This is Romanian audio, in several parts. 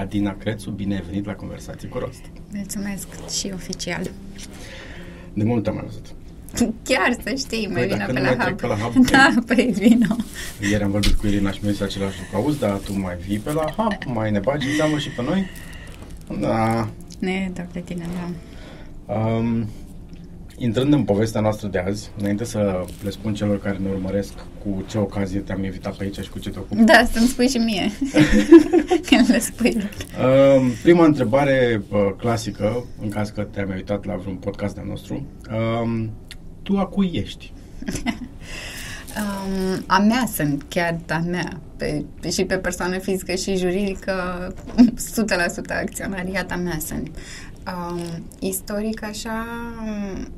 Adina Crețu, bine ai venit la Conversații cu Rost. Mulțumesc și oficial. De mult am mai văzut. Chiar să știi, mai Păi, vină dacă pe nu la mai trec hub. pe la hub, Da, păi vină. Ieri am vorbit cu Irina și mi-a zis același lucru. Auzi, dar tu mai vii pe la hub, mai ne bagi în seamă și pe noi? Da. Ne, da, pe tine, da. Um, intrând în povestea noastră de azi, înainte să le spun celor care ne urmăresc cu ce ocazie te-am invitat pe aici și cu ce te ocupi, Da, să-mi spui și mie. Când le spui. Um, prima întrebare uh, clasică, în caz că te-am invitat la vreun podcast de nostru, um, tu a cui ești? Um, a mea sunt, chiar a mea. Pe, și pe persoană fizică și juridică, 100% acționariat a mea sunt. Um, istoric, așa, um,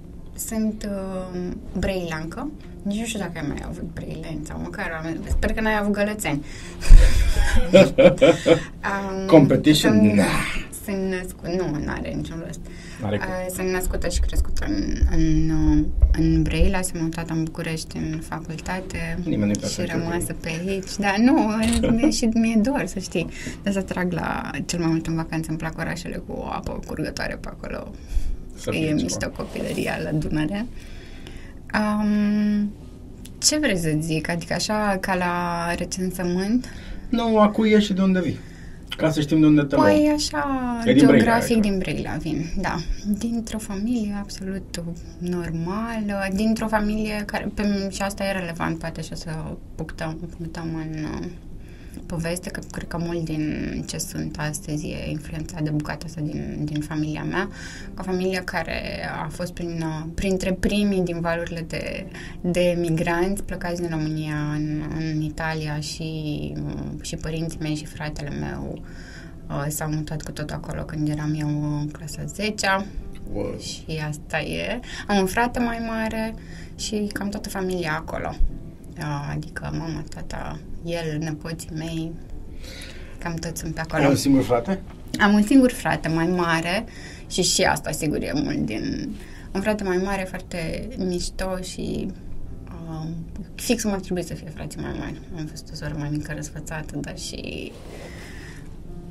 sunt um, breilancă. Nici nu știu dacă ai mai avut breilen sau măcar am, sper că n-ai avut gălățeni. um, Competition? Sunt, Nah. sunt născut, nu, n-are niciun rost. N-are cum. Uh, Sunt născută și crescută în, în, uh, în Brăila, sunt mutată în București în facultate Nimeni nu-i și perfect, rămasă pe aici. Da, nu, e- și mi-e dor, să știi. De să trag la cel mai mult în vacanță, îmi plac orașele cu o apă curgătoare pe acolo. Să e fie ceva. mișto copilăria la Dunăre. Um, ce vrei să zic? Adică așa ca la recensământ? Nu, a cui ești și de unde vii? Ca să știm de unde te Păi luăm. așa, E din Brăila, geografic adică. din Brăila vin, da. Dintr-o familie absolut normală, dintr-o familie care, pe, și asta e relevant, poate și o să punctăm, punctăm în uh, poveste, că cred că mult din ce sunt astăzi e influențat de bucata asta din, din familia mea, o familie care a fost prin, uh, printre primii din valurile de, de migranți plecați din România în, în Italia și, uh, și părinții mei și fratele meu uh, s-au mutat cu tot acolo când eram eu în clasa 10 Wow. și asta e. Am un frate mai mare și cam toată familia acolo. Da, adică mama, tata, el, nepoții mei, cam toți sunt pe acolo. Ai un singur frate? Am un singur frate mai mare și și asta, sigur, e mult din... Un frate mai mare, foarte mișto și uh, fix cum ar trebui să fie frații mai mari. Am fost o soră mai mică răsfățată, dar și...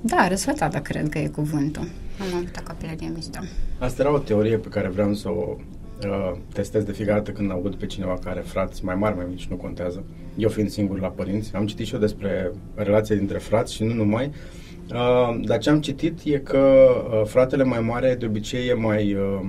Da, răsfățată cred că e cuvântul. Am avut o copilărie mișto. Asta era o teorie pe care vreau să o uh, testez de fiecare dată când aud pe cineva care are frați mai mari, mai mici, nu contează. Eu fiind singur la părinți, am citit și eu despre relația dintre frați și nu numai. Uh, dar ce am citit e că uh, fratele mai mare de obicei e mai uh,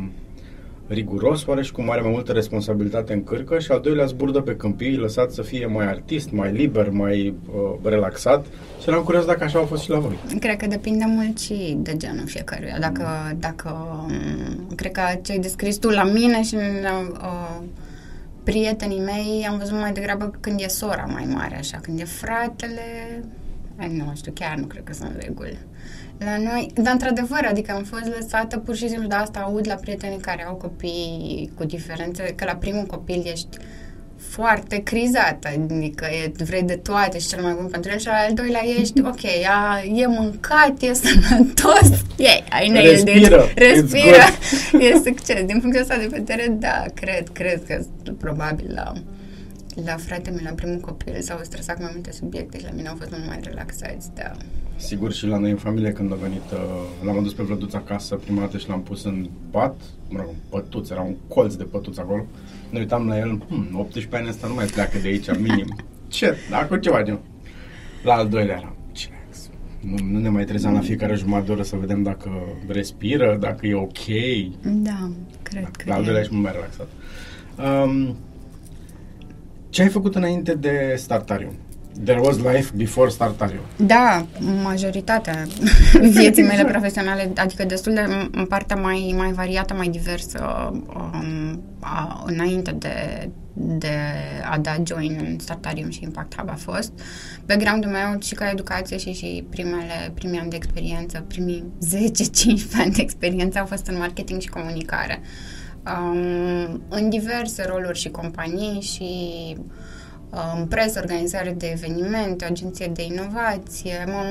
riguros, oare și cum are mai multă responsabilitate în cârcă și al doilea zburdă pe câmpii, lăsat să fie mai artist, mai liber, mai uh, relaxat și eram curios dacă așa au fost și la voi. Cred că depinde mult și de genul fiecăruia. Dacă, dacă um, cred că ce ai descris tu la mine și uh, prietenii mei am văzut mai degrabă când e sora mai mare, așa, când e fratele, ai, nu știu, chiar nu cred că sunt reguli. La noi, dar într-adevăr, adică am fost lăsată pur și simplu de asta aud la prietenii care au copii cu diferențe, că la primul copil ești foarte crizată, adică e, vrei de toate și cel mai bun pentru el și la al doilea ești, ok, a, e mâncat, e sănătos, e, ai nailed it. Respiră. respiră, It's e succes. Din punctul ăsta de vedere, da, cred, cred că probabil la, la fratele meu, la primul copil, s-au stresat cu mai multe subiecte și la mine au fost mult mai relaxați, da. Sigur și la noi în familie când a venit, uh, l-am adus pe Vlăduț acasă prima dată și l-am pus în pat, mă rog, pătuț, era un colț de pătuț acolo. Ne uitam la el, hmm, 18 ani ăsta nu mai pleacă de aici, minim. Ce? Acum ce facem? La al doilea era, ce? Nu, nu ne mai trezeam la fiecare jumătate de oră să vedem dacă respiră, dacă e ok. Da, cred că La al e. doilea ești mult mai relaxat. Um, ce ai făcut înainte de Startarium? There was life before Startarium. Da, majoritatea vieții mele profesionale, adică destul de în partea mai, mai variată, mai diversă um, a, înainte de, de a da join în Startarium și Impact Hub a fost. Background-ul meu și ca educație și, și primele, primii ani de experiență, primii 10-15 ani de experiență au fost în marketing și comunicare. Um, în diverse roluri și companii și um, presă, organizare de evenimente, agenție de inovație. M-am,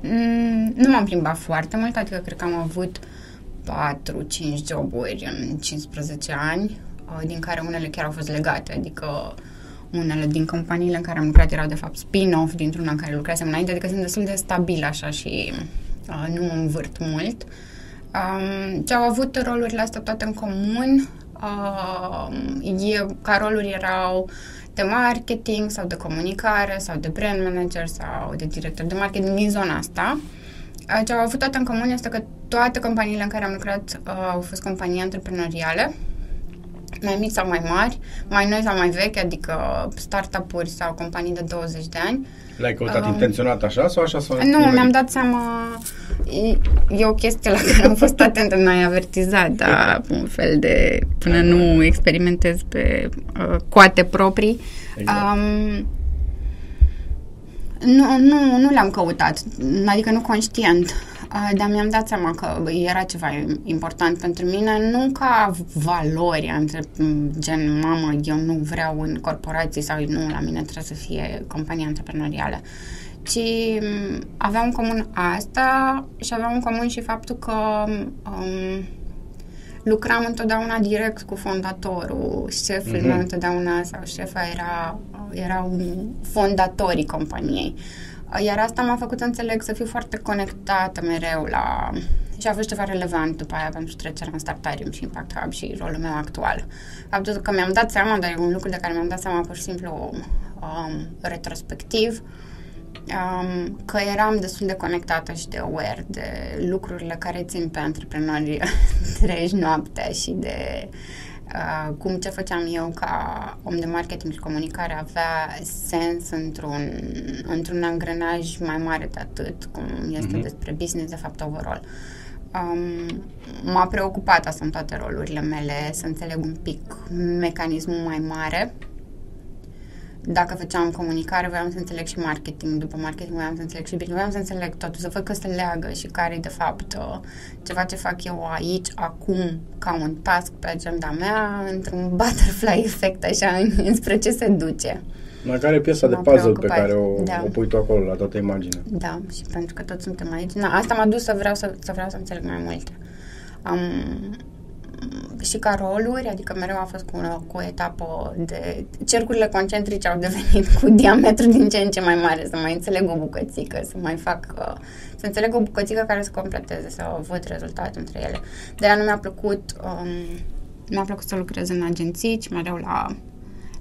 mm, nu m-am plimbat foarte mult, adică cred că am avut 4-5 joburi în 15 ani, uh, din care unele chiar au fost legate, adică unele din companiile în care am lucrat erau de fapt spin-off dintr-una în care lucrasem înainte, adică sunt destul de stabil așa și uh, nu mă învârt mult. Um, ce au avut rolurile astea toate în comun, uh, e, ca roluri erau de marketing sau de comunicare sau de brand manager sau de director de marketing din zona asta. Ce au avut toate în comun este că toate companiile în care am lucrat uh, au fost companii antreprenoriale, mai mici sau mai mari, mai noi sau mai vechi, adică startup-uri sau companii de 20 de ani. L-ai căutat uh, intenționat așa sau așa? Sau nu, mi-am dat seama, e, e o chestie la care am fost atentă, n-ai avertizat, dar un fel de, până nu experimentez pe uh, coate proprii. Exact. Um, nu, nu, nu le-am căutat, adică nu conștient, dar mi-am dat seama că era ceva important pentru mine, nu ca valori, între, gen, mamă, eu nu vreau în corporații sau nu, la mine trebuie să fie companie antreprenorială, ci aveam în comun asta și aveam în comun și faptul că um, lucram întotdeauna direct cu fondatorul, șeful mm-hmm. meu întotdeauna sau șefa era, era un fondatorii companiei. Iar asta m-a făcut să înțeleg să fiu foarte conectată mereu la... Și a fost ceva relevant după aia pentru trecerea în Startarium și Impact Hub și rolul meu actual. Faptul că mi-am dat seama, dar e un lucru de care mi-am dat seama pur și simplu um, retrospectiv, um, că eram destul de conectată și de aware de lucrurile care țin pe antreprenori treci noaptea și de uh, cum ce făceam eu ca om de marketing și comunicare avea sens într-un, într-un angrenaj mai mare de atât, cum este mm-hmm. despre business, de fapt, overall. Um, m-a preocupat asta în toate rolurile mele, să înțeleg un pic mecanismul mai mare dacă făceam comunicare, voiam să înțeleg și marketing, după marketing voiam să înțeleg și business, voiam să înțeleg totul, să văd că se leagă și care e de fapt uh, ceva ce fac eu aici, acum, ca un task pe agenda mea, într-un butterfly effect, așa, înspre ce se duce. Mai care e piesa de puzzle pe care o, da. o pui tu acolo la toată imaginea. Da, și pentru că toți suntem aici. Na, asta m-a dus să vreau să, să vreau să înțeleg mai multe. Um, și ca roluri, adică mereu a fost cu, cu o etapă de... Cercurile concentrice au devenit cu diametru din ce în ce mai mare, să mai înțeleg o bucățică, să mai fac... Uh, să înțeleg o bucățică care să completeze, să văd rezultatul între ele. De aia nu mi-a plăcut... Um, mi-a plăcut să lucrez în agenții, ci mereu la,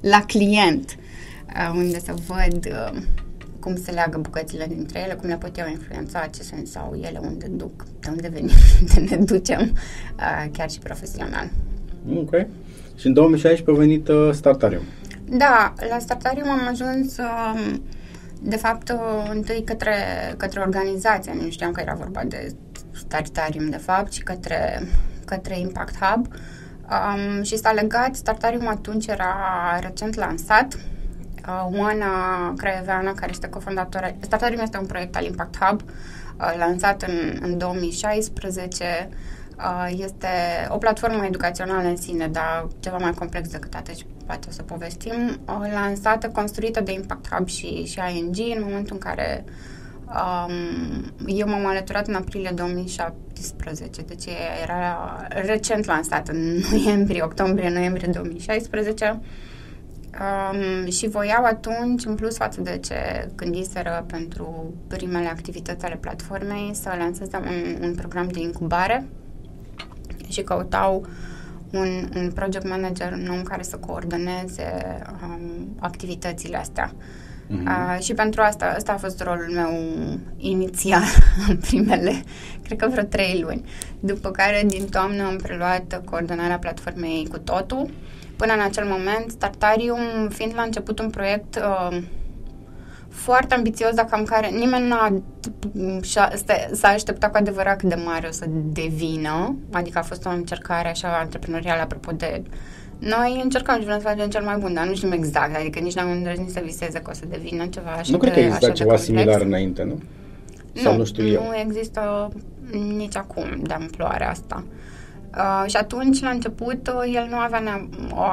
la client, uh, unde să văd... Uh, cum se leagă bucățile dintre ele, cum le pot eu influența, ce sens au ele, unde duc, de unde venim, unde ne ducem, uh, chiar și profesional. Ok. Și în 2016 a venit uh, Startarium. Da, la Startarium am ajuns uh, de fapt uh, întâi către, către organizație, nu știam că era vorba de Startarium de fapt, ci către, către Impact Hub. Um, și s-a legat, Startarium atunci era recent lansat, Uh, Oana Craioveanu, care este cofondatoare. Startarium este un proiect al Impact Hub, uh, lansat în, în 2016. Uh, este o platformă educațională în sine, dar ceva mai complex decât atât și poate o să povestim. Uh, lansată, construită de Impact Hub și, și ING în momentul în care um, eu m-am alăturat în aprilie 2017, deci era recent lansat în noiembrie, octombrie, noiembrie 2016 Um, și voiau atunci, în plus față de ce gândiseră pentru primele activități ale platformei, să lanseze un, un program de incubare și căutau un, un project manager, un om care să coordoneze um, activitățile astea. Mm-hmm. Uh, și pentru asta, asta a fost rolul meu inițial în primele, cred că vreo trei luni. După care, din toamnă, am preluat coordonarea platformei cu totul până în acel moment, Startarium fiind la început un proiect uh, foarte ambițios, dar cam care nimeni nu a, s-a așteptat cu adevărat cât de mare o să devină, adică a fost o încercare așa antreprenorială apropo de noi încercăm și vrem să facem cel mai bun, dar nu știm exact, adică nici n-am îndrăznit să viseze că o să devină ceva așa Nu cred că există ceva similar înainte, nu? Sau nu, nu știu eu. Nu există nici acum de amploare asta. Uh, Uh, și atunci, la început, uh, el nu avea ne- o,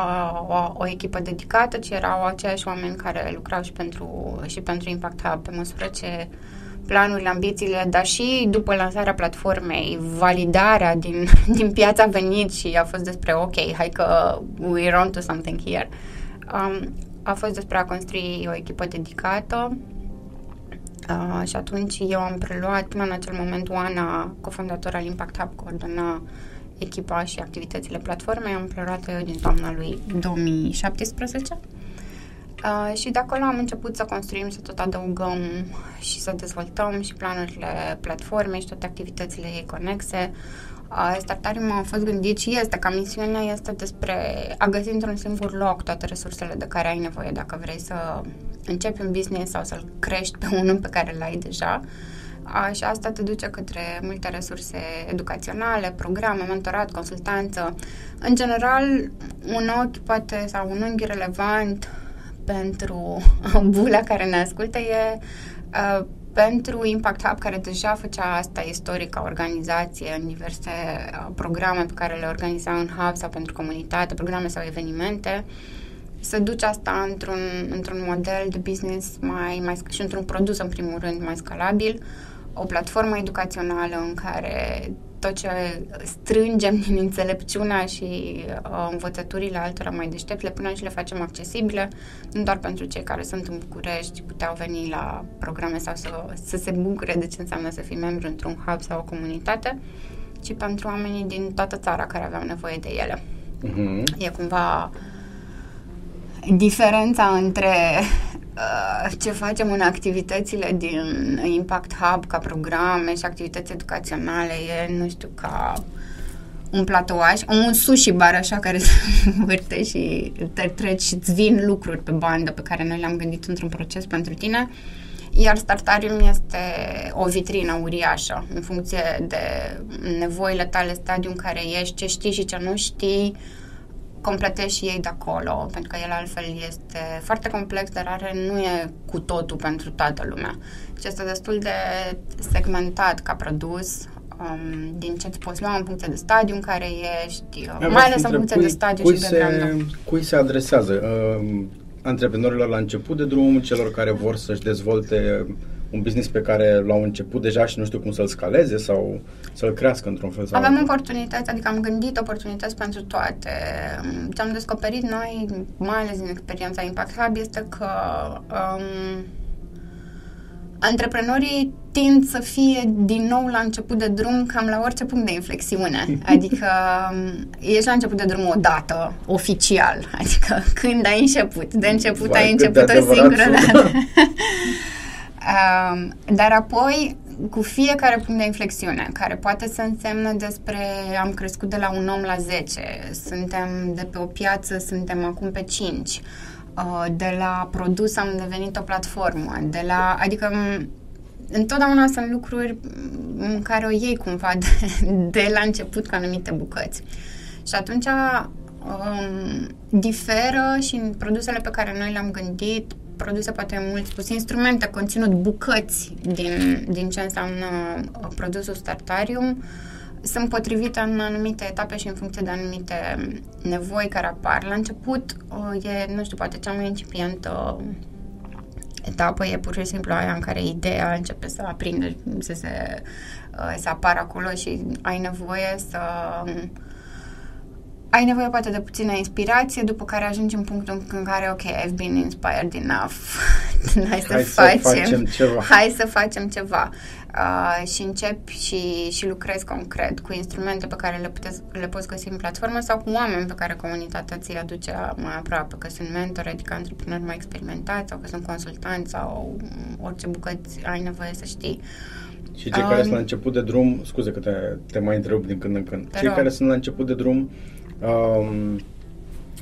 o, o echipă dedicată, ci erau aceiași oameni care lucrau și pentru, și pentru Impact Hub, pe măsură ce planurile, ambițiile, dar și după lansarea platformei, validarea din, din piața a venit și a fost despre, ok, hai că we're on to something here. Um, a fost despre a construi o echipă dedicată Uh, și atunci eu am preluat, până în acel moment, Oana, cofondator al Impact Hub, coordona echipa și activitățile platformei. Am preluat eu din toamna lui 2017. Uh, și de acolo am început să construim, să tot adăugăm și să dezvoltăm și planurile platformei și toate activitățile ei conexe. Uh, Startarium a fost gândit și este ca misiunea este despre a găsi într-un singur loc toate resursele de care ai nevoie dacă vrei să începi un business sau să-l crești pe unul pe care l-ai deja. Uh, și asta te duce către multe resurse educaționale, programe, mentorat, consultanță. În general, un ochi poate sau un unghi relevant pentru bula care ne ascultă e uh, pentru Impact Hub, care deja făcea asta istoric ca organizație în diverse uh, programe pe care le organiza în Hub sau pentru comunitate, programe sau evenimente, să duci asta într-un, într-un model de business mai, mai și într-un produs, în primul rând, mai scalabil, o platformă educațională în care tot ce strângem din înțelepciunea și uh, învățăturile altora mai deștepte, le punem și le facem accesibile, nu doar pentru cei care sunt în București, puteau veni la programe sau să, să se bucure de ce înseamnă să fii membru într-un hub sau o comunitate, ci pentru oamenii din toată țara care aveau nevoie de ele. Uh-huh. E cumva diferența între Uh, ce facem în activitățile din Impact Hub ca programe și activități educaționale e, nu știu, ca un platouaș, un sushi bar așa care se învârte și te treci și îți vin lucruri pe bandă pe care noi le-am gândit într-un proces pentru tine. Iar Startarium este o vitrină uriașă în funcție de nevoile tale, stadiul în care ești, ce știi și ce nu știi, uh, completezi și ei de acolo, pentru că el altfel este foarte complex, dar are, nu e cu totul pentru toată lumea. Deci este destul de segmentat ca produs, um, din ce îți poți lua în funcție de stadiu în care ești, uh, mai ales în funcție cui, de stadiu cui și se, background. Cui se adresează? Uh, antreprenorilor la început de drum, celor care vor să-și dezvolte un business pe care l-au început deja și nu știu cum să-l scaleze sau să-l crească într-un fel sau Avem altul. oportunități, adică am gândit oportunități pentru toate. Ce am descoperit noi, mai ales din experiența Impact Hub, este că um, antreprenorii tind să fie din nou la început de drum cam la orice punct de inflexiune. Adică um, ești la început de drum odată, oficial. Adică când ai început. De început Vai, ai început o singură dată. Um, dar apoi, cu fiecare punct de inflexiune, care poate să însemnă despre am crescut de la un om la 10, suntem de pe o piață, suntem acum pe 5, uh, de la produs am devenit o platformă, de la, adică întotdeauna sunt lucruri în care o iei cumva de, de la început cu anumite bucăți. Și atunci um, diferă și în produsele pe care noi le-am gândit produse poate mult spus, instrumente, conținut, bucăți din, din ce înseamnă uh, produsul Startarium sunt potrivite în anumite etape și în funcție de anumite nevoi care apar. La început uh, e, nu știu, poate cea mai incipientă etapă e pur și simplu aia în care ideea începe să aprinde, să se uh, să apară acolo și ai nevoie să ai nevoie poate de puțină inspirație, după care ajungi în punctul în care, ok, I've been inspired enough, hai să, hai facem, să facem ceva. Hai să facem ceva. Uh, și începi și, și lucrezi concret cu instrumente pe care le, puteți, le poți găsi în platformă sau cu oameni pe care comunitatea ți-i aduce mai aproape, că sunt mentori, adică antreprenori mai experimentați sau că sunt consultanți sau orice bucăți ai nevoie să știi. Și cei um, care sunt la început de drum, scuze că te, te mai întrerup din când în când, cei rog. care sunt la început de drum um,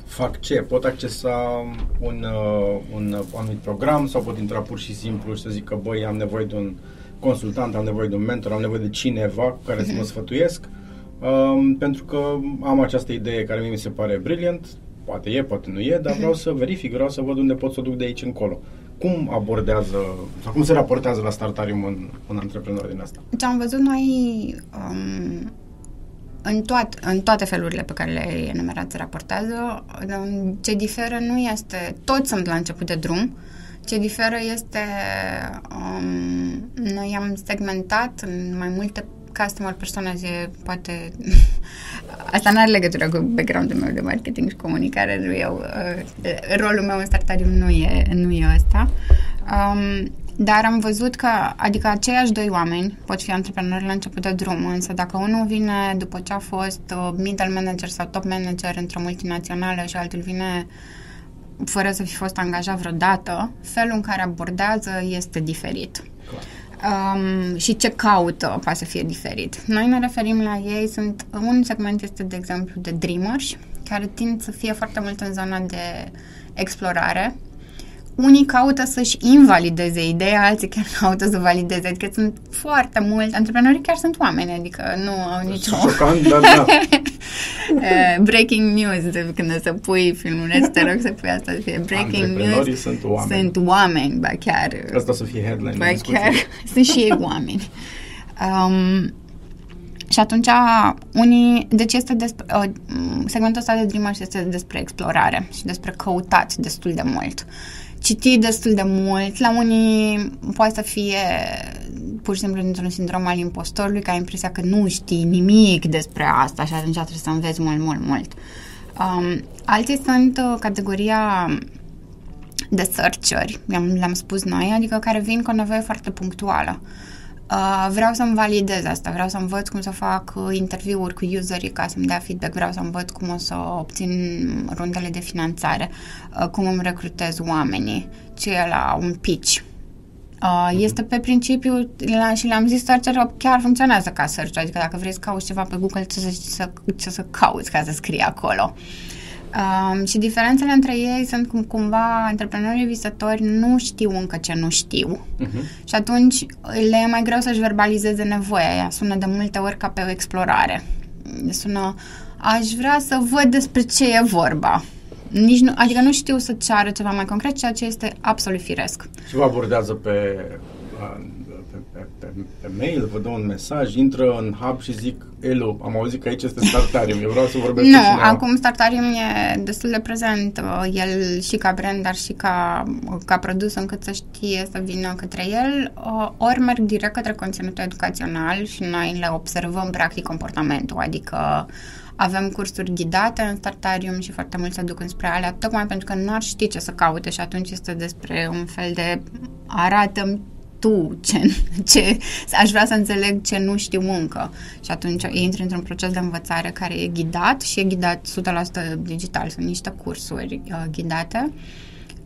fac ce? Pot accesa un, uh, un anumit program sau pot intra pur și simplu și să zic că băi, am nevoie de un consultant, am nevoie de un mentor, am nevoie de cineva cu care să mă mhm. sfătuiesc um, pentru că am această idee care mi se pare brilliant, poate e, poate nu e, dar vreau să verific, vreau să văd unde pot să o duc de aici încolo. Cum abordează sau cum se raportează la startarium un, un antreprenor din asta? Ce am văzut noi um, în, toat, în toate felurile pe care le enumerat se raportează. Ce diferă nu este, toți sunt la început de drum, ce diferă este, um, noi am segmentat în mai multe customer personas, e poate, asta nu are legătură cu background-ul meu de marketing și comunicare, nu eu, uh, rolul meu în startarium nu e, nu e ăsta. Um, dar am văzut că, adică aceiași doi oameni pot fi antreprenori la început de drum, însă dacă unul vine după ce a fost uh, middle manager sau top manager într-o multinațională și altul vine fără să fi fost angajat vreodată, felul în care abordează este diferit. Um, și ce caută poate să fie diferit. Noi ne referim la ei, sunt, un segment este, de exemplu, de dreamers, care tind să fie foarte mult în zona de explorare, unii caută să-și invalideze ideea, alții chiar caută să valideze. Adică sunt foarte mulți, antreprenorii chiar sunt oameni, adică nu au nicio... Șocant, dar da. Eh, breaking news, de când să pui filmul te rog să pui asta, să fie breaking news. sunt oameni. Sunt oameni, ba chiar... Asta să fie headline. Ba chiar, sunt și ei oameni. Um, și atunci, unii, deci este despre, uh, segmentul ăsta de Dreamers este despre explorare și despre căutat destul de mult. Citit destul de mult, la unii poate să fie pur și simplu dintr-un sindrom al impostorului, că ai impresia că nu știi nimic despre asta și atunci trebuie să înveți mult, mult, mult. Um, alții sunt uh, categoria de searcheri, le-am spus noi, adică care vin cu o nevoie foarte punctuală. Uh, Uh, vreau să-mi validez asta, vreau să învăț cum să fac uh, interviuri cu userii ca să-mi dea feedback, vreau să învăț cum o să obțin rundele de finanțare, uh, cum îmi recrutez oamenii, ce e la un pitch. Uh, este pe principiu, la, și le-am zis, searcher chiar funcționează ca search, adică dacă vrei să cauți ceva pe Google, ce să, să, ce să cauți ca să scrii acolo. Uh, Um, și diferențele între ei sunt cum cumva antreprenorii visători nu știu încă ce nu știu uh-huh. și atunci le e mai greu să-și verbalizeze nevoia aia. Sună de multe ori ca pe o explorare. Sună, aș vrea să văd despre ce e vorba. Nici nu, adică nu știu să ceară ceva mai concret, ceea ce este absolut firesc. Și vă abordează pe pe, pe, pe mail, vă dau un mesaj, intră în hub și zic, Elo, am auzit că aici este Startarium, eu vreau să vorbesc Nu, cu cineva. acum Startarium e destul de prezent, uh, el și ca brand, dar și ca, ca produs, încât să știe să vină către el, uh, ori merg direct către conținutul educațional și noi le observăm practic comportamentul, adică avem cursuri ghidate în Startarium și foarte mulți se duc înspre alea, tocmai pentru că nu ar ști ce să caute și atunci este despre un fel de arată tu ce, ce, aș vrea să înțeleg ce nu știu încă. Și atunci intri într-un proces de învățare care e ghidat și e ghidat 100% digital. Sunt niște cursuri uh, ghidate.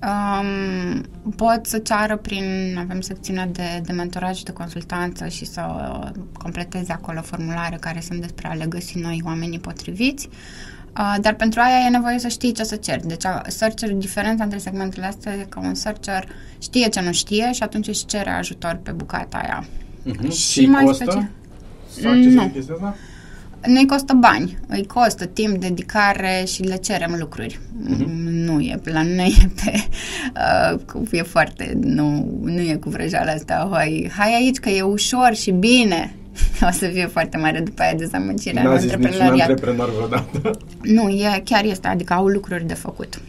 Um, pot să ceară prin, avem secțiunea de, de mentorat și de consultanță și să uh, completeze acolo formulare care sunt despre a le găsi noi oamenii potriviți. Uh, dar pentru aia e nevoie să știi ce să ceri. Deci, searcher, diferența între segmentele astea e că un searcher știe ce nu știe și atunci își cere ajutor pe bucata aia. Uh-huh. Și, și mai costă? Special... Nu. Nu-i costă bani, îi costă timp, dedicare și le cerem lucruri. Uh-huh. Nu e, la noi e pe, uh, e foarte, nu, nu e cu vrăjeala asta, hai, hai aici că e ușor și bine. o să fie foarte mare după aia dezamăgirea N-a zis antreprenoriat. antreprenor vreodată. Nu, e, chiar este, adică au lucruri de făcut.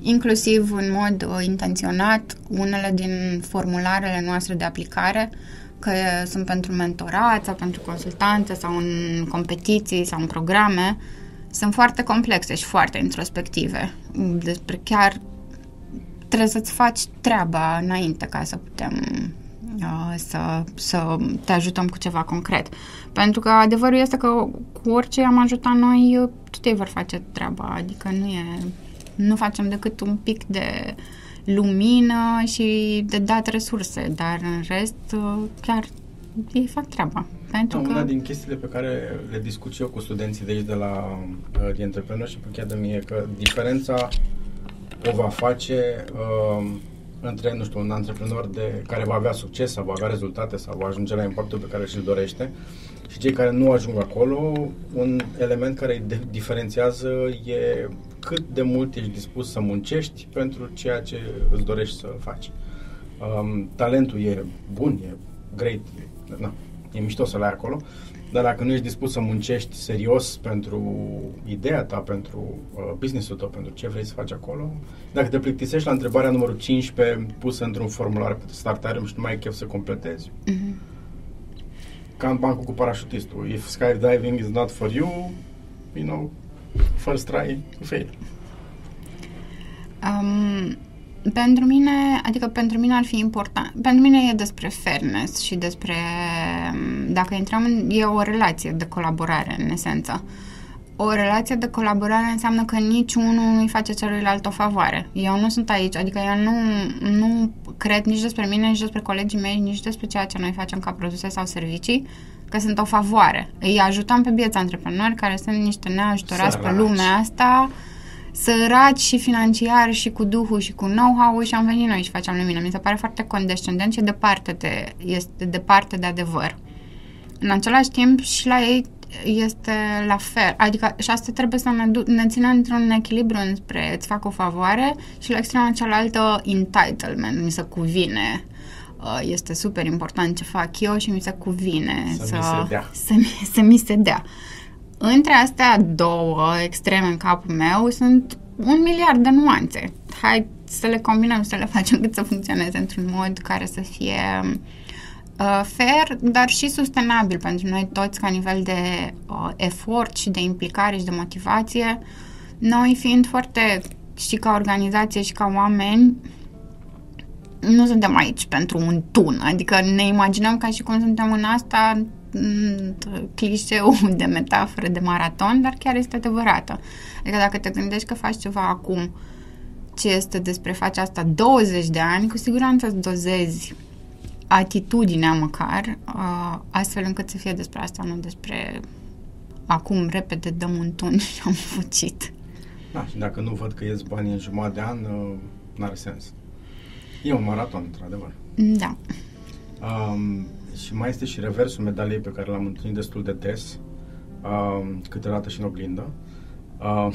Inclusiv în mod uh, intenționat, unele din formularele noastre de aplicare că sunt pentru mentorat sau pentru consultanță sau în competiții sau în programe, sunt foarte complexe și foarte introspective. Despre chiar trebuie să-ți faci treaba înainte ca să putem Uh, să, să te ajutăm cu ceva concret. Pentru că adevărul este că cu orice am ajutat noi, uh, tot ei vor face treaba, adică nu e... Nu facem decât un pic de lumină și de dat resurse, dar în rest uh, chiar ei fac treaba. Pentru da, că... Una din chestiile pe care le discut eu cu studenții de aici de la uh, The Entrepreneurship Academy e că diferența o va face uh, între, nu știu, un antreprenor de, care va avea succes sau va avea rezultate sau va ajunge la impactul pe care și-l dorește și cei care nu ajung acolo, un element care îi diferențiază e cât de mult ești dispus să muncești pentru ceea ce îți dorești să faci. Um, talentul e bun, e great, e, na, e mișto să l ai acolo, dar dacă nu ești dispus să muncești serios pentru ideea ta, pentru uh, business-ul tău, pentru ce vrei să faci acolo, dacă te plictisești la întrebarea numărul 15 pusă într-un formular pe startarium și nu mai ai chef să completezi, mm-hmm. ca în bancul cu parașutistul. If skydiving is not for you, you know, first try, you fail. Um, pentru mine, adică pentru mine ar fi important, pentru mine e despre fairness și despre, dacă intrăm în, e o relație de colaborare în esență. O relație de colaborare înseamnă că niciunul nu-i face celuilalt o favoare. Eu nu sunt aici, adică eu nu, nu cred nici despre mine, nici despre colegii mei, nici despre ceea ce noi facem ca produse sau servicii, că sunt o favoare. Îi ajutăm pe bieți antreprenori care sunt niște neajutorați pe lumea asta, săraci și financiar și cu duhul și cu know-how și am venit noi și facem lumină. Mi se pare foarte condescendent și departe de, este departe de adevăr. În același timp și la ei este la fel. Adică și asta trebuie să ne, du- ne țină într-un echilibru înspre îți fac o favoare și la extrema cealaltă entitlement, mi se cuvine. Uh, este super important ce fac eu și mi se cuvine să, să, mi, se dea. Să, să mi se dea. Între astea două extreme în capul meu sunt un miliard de nuanțe. Hai să le combinăm, să le facem cât să funcționeze într-un mod care să fie uh, fair, dar și sustenabil pentru noi toți ca nivel de uh, efort și de implicare și de motivație. Noi fiind foarte și ca organizație și ca oameni, nu suntem aici pentru un tun, adică ne imaginăm ca și cum suntem în asta clișeu de metaforă de maraton, dar chiar este adevărată. Adică dacă te gândești că faci ceva acum ce este despre face asta 20 de ani, cu siguranță îți dozezi atitudinea măcar, uh, astfel încât să fie despre asta, nu despre acum repede dăm un tun și am fucit. Da, și dacă nu văd că ies bani în jumătate de an, uh, n-are sens. E un maraton, într-adevăr. Da. Um, și mai este și reversul medaliei pe care l-am întâlnit destul de des, uh, câteodată și în oglindă. Uh,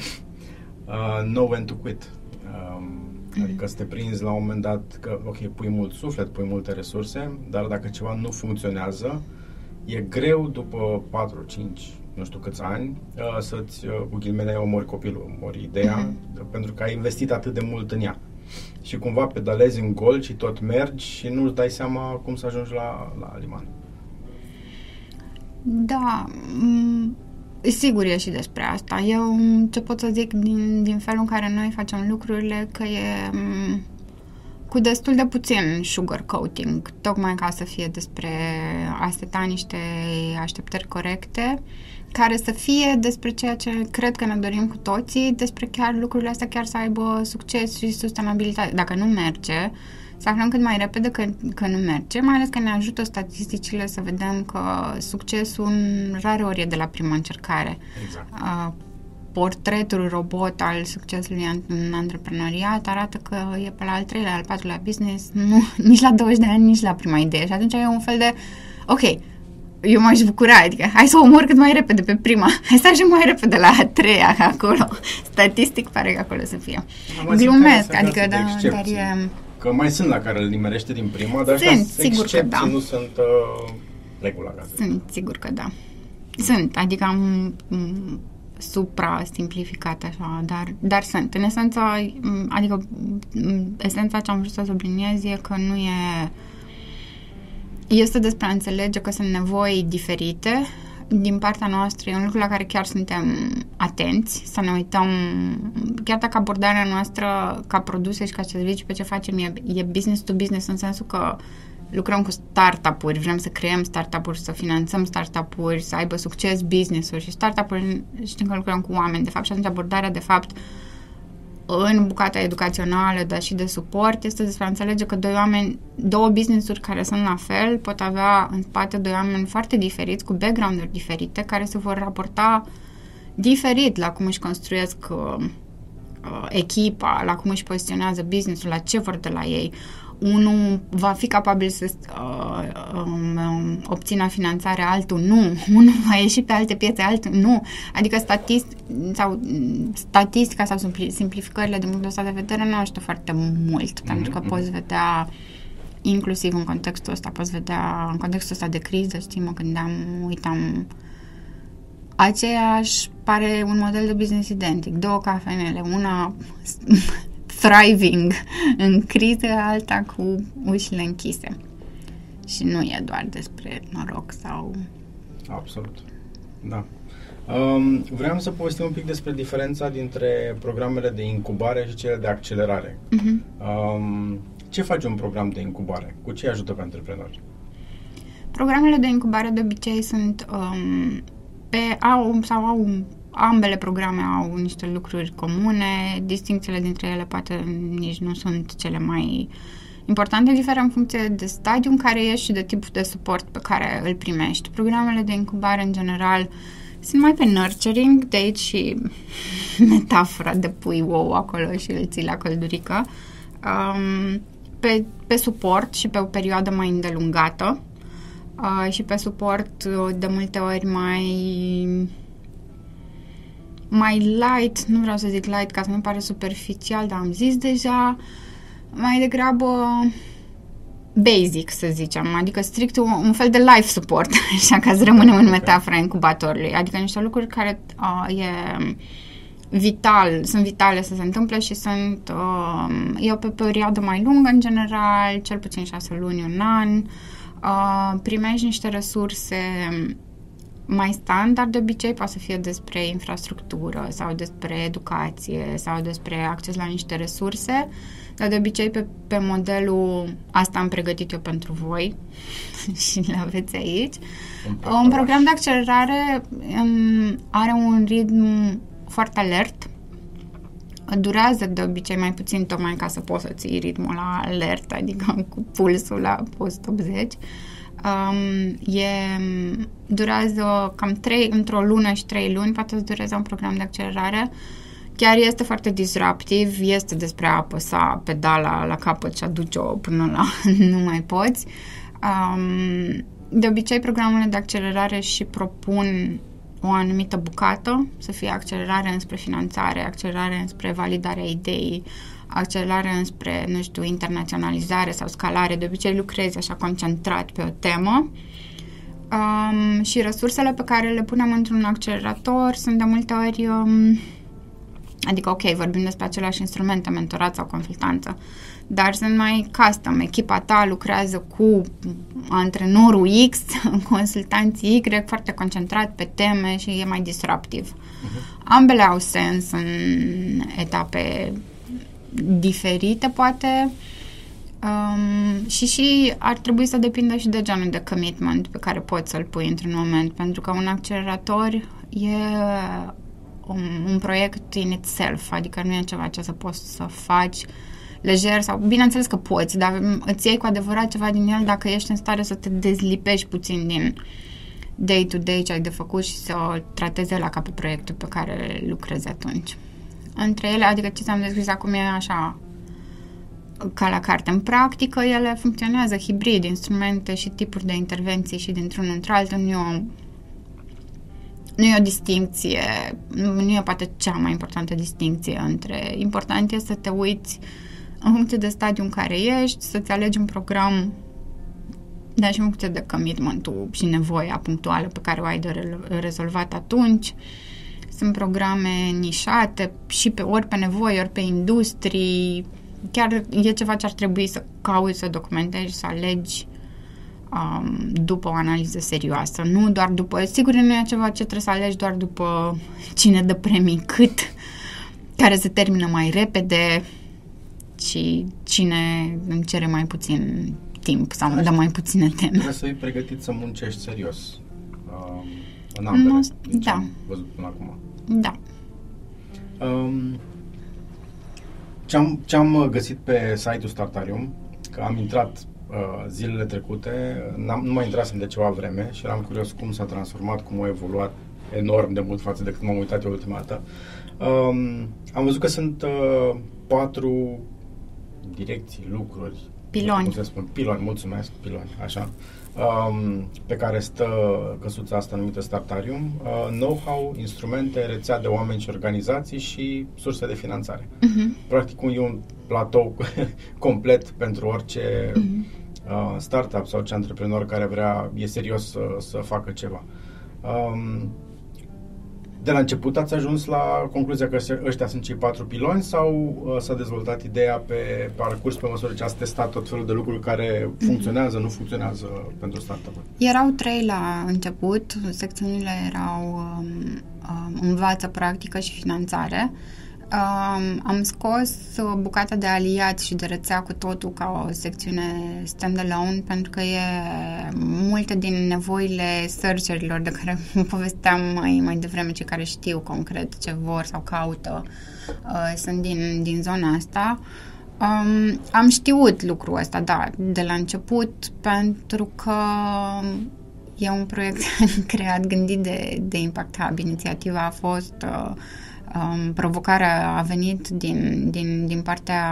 uh, know when to quit. Uh, mm-hmm. Adică să te prinzi la un moment dat că, ok, pui mult suflet, pui multe resurse, dar dacă ceva nu funcționează, e greu după 4, 5, nu știu câți ani, uh, să-ți, uh, cu ghilmele, omori copilul, omori ideea, mm-hmm. pentru că ai investit atât de mult în ea și cumva pedalezi în gol și tot mergi și nu-ți dai seama cum să ajungi la, la liman. Da, m- sigur e și despre asta. Eu ce pot să zic din, din felul în care noi facem lucrurile, că e m- cu destul de puțin sugar coating, tocmai ca să fie despre a seta niște așteptări corecte care să fie despre ceea ce cred că ne dorim cu toții, despre chiar lucrurile astea chiar să aibă succes și sustenabilitate. Dacă nu merge, să aflăm cât mai repede că, că nu merge, mai ales că ne ajută statisticile să vedem că succesul rare ori e de la prima încercare. Exact. Uh, portretul robot al succesului în antreprenoriat arată că e pe la al treilea, al patrulea business, nu, nici la 20 de ani, nici la prima idee. Și atunci e un fel de, ok, eu m-aș bucura, adică hai să o omor cât mai repede pe prima, hai să ajung mai repede la a treia acolo. Statistic pare că acolo să fie. Glumesc, adică da, dar e... Că mai sunt la care îl nimerește din prima, dar sunt, sigur că da. nu sunt uh, regula. Sunt, sigur că da. Sunt, adică am supra-simplificat așa, dar, dar sunt. În esență, adică esența ce am vrut să subliniez e că nu e este despre a înțelege că sunt nevoi diferite. Din partea noastră, e un lucru la care chiar suntem atenți, să ne uităm, chiar dacă abordarea noastră ca produse și ca servicii pe ce facem e, e business to business în sensul că lucrăm cu startup-uri, vrem să creăm startup-uri, să finanțăm startup-uri, să aibă succes business-uri și startup-uri știm că lucrăm cu oameni, de fapt, și atunci abordarea, de fapt, în bucata educațională, dar și de suport, este despre a înțelege că doi oameni, două business-uri care sunt la fel, pot avea în spate doi oameni foarte diferiți, cu background-uri diferite, care se vor raporta diferit la cum își construiesc uh, uh, echipa, la cum își poziționează business-ul, la ce vor de la ei unul va fi capabil să uh, um, um, obțină finanțare, altul nu, unul va ieși pe alte piețe, altul nu. Adică statist, sau, statistica sau simplificările din punctul ăsta de vedere nu ajută foarte mult, mm-hmm. pentru că poți vedea inclusiv în contextul ăsta, poți vedea în contextul ăsta de criză, știi, mă gândeam, uitam aceeași pare un model de business identic, două cafenele, una thriving în criză, alta cu ușile închise. Și nu e doar despre noroc sau... Absolut. Da. Um, vreau să povestim un pic despre diferența dintre programele de incubare și cele de accelerare. Uh-huh. Um, ce face un program de incubare? Cu ce ajută pe antreprenori? Programele de incubare de obicei sunt um, pe au sau au ambele programe au niște lucruri comune, distincțiile dintre ele poate nici nu sunt cele mai importante, diferă în funcție de stadiu în care ești și de tipul de suport pe care îl primești. Programele de incubare în general sunt mai pe nurturing, de aici și metafora de pui ou acolo și îl ții la căldurică, um, pe, pe suport și pe o perioadă mai îndelungată uh, și pe suport uh, de multe ori mai mai light, nu vreau să zic light ca să nu pare superficial, dar am zis deja, mai degrabă basic, să zicem, adică strict un, un fel de life support, așa ca să rămânem în metafora incubatorului, adică niște lucruri care uh, e vital, sunt vitale să se întâmple și sunt, uh, e o pe perioadă mai lungă în general, cel puțin șase luni, un an, uh, primești niște resurse mai standard de obicei poate să fie despre infrastructură sau despre educație sau despre acces la niște resurse, dar de obicei pe, pe modelul asta am pregătit eu pentru voi și le aveți aici. Un, un program de accelerare um, are un ritm foarte alert, durează de obicei mai puțin tocmai ca să poți să ții ritmul la alert, adică cu pulsul la post 80 Um, e, durează cam 3, într-o lună și 3 luni, poate să dureze un program de accelerare. Chiar este foarte disruptiv, este despre a apăsa pedala la capăt și aduce-o până la nu mai poți. Um, de obicei, programele de accelerare și propun o anumită bucată, să fie accelerare înspre finanțare, accelerare înspre validarea ideii, accelerare înspre, nu știu, internaționalizare sau scalare, de obicei lucrezi așa concentrat pe o temă. Um, și resursele pe care le punem într-un accelerator sunt de multe ori um, adică ok, vorbim despre același instrumente, mentorat sau consultanță, dar sunt mai custom. Echipa ta lucrează cu antrenorul X, consultanții Y, foarte concentrat pe teme și e mai disruptiv. Uh-huh. Ambele au sens în etape diferite, poate um, și și ar trebui să depindă și de genul de commitment pe care poți să-l pui într-un moment, pentru că un accelerator e un, un proiect in itself, adică nu e ceva ce să poți să faci lejer sau, bineînțeles că poți, dar îți iei cu adevărat ceva din el dacă ești în stare să te dezlipești puțin din day-to-day ce ai de făcut și să o tratezi la capul proiectul pe care lucrezi atunci între ele, adică ce ți-am descris acum e așa ca la carte. În practică ele funcționează hibrid, instrumente și tipuri de intervenții și dintr-unul într-altul nu e o nu e o distinție, nu e poate cea mai importantă distinție între... Important este să te uiți în funcție de stadiu în care ești, să-ți alegi un program dar și în funcție de commitment și nevoia punctuală pe care o ai de rezolvat atunci. Uh, sunt programe nișate și pe ori pe nevoie, ori pe industrii. Chiar e ceva ce ar trebui să cauți, să documentezi, să alegi um, după o analiză serioasă. Nu doar după... Sigur, nu e ceva ce trebuie să alegi doar după cine dă premii cât, care se termină mai repede, ci cine îmi cere mai puțin timp sau îmi dă mai puține teme. Trebuie să fii pregătit să muncești serios. Um, în ambele, nu, da. am văzut până acum. Da. Um, ce-am, ce-am găsit pe site-ul Startarium, că am intrat uh, zilele trecute, n-am, nu mai intrasem de ceva vreme și eram curios cum s-a transformat, cum a evoluat enorm de mult față de când m-am uitat eu ultima dată. Um, am văzut că sunt uh, patru direcții, lucruri. Piloni. Cum să spun, piloni, mulțumesc, piloni, așa um, pe care stă căsuța asta numită Startarium, uh, know-how, instrumente, rețea de oameni și organizații și surse de finanțare. Uh-huh. Practic un, e un platou complet pentru orice uh-huh. uh, startup sau orice antreprenor care vrea, e serios să, să facă ceva. Um, de la început ați ajuns la concluzia că ăștia sunt cei patru piloni sau uh, s-a dezvoltat ideea pe parcurs pe măsură ce ați testat tot felul de lucruri care funcționează, nu funcționează pentru startup-uri? Erau trei la început, secțiunile erau um, um, învață, practică și finanțare. Um, am scos bucata de aliat și de rețea cu totul ca o secțiune standalone pentru că e multe din nevoile searcherilor de care povesteam mai, mai devreme, cei care știu concret ce vor sau caută uh, sunt din, din zona asta. Um, am știut lucrul ăsta, da, de la început pentru că e un proiect creat, gândit de, de Impact Hub. Inițiativa a fost uh, Um, provocarea a venit din, din, din partea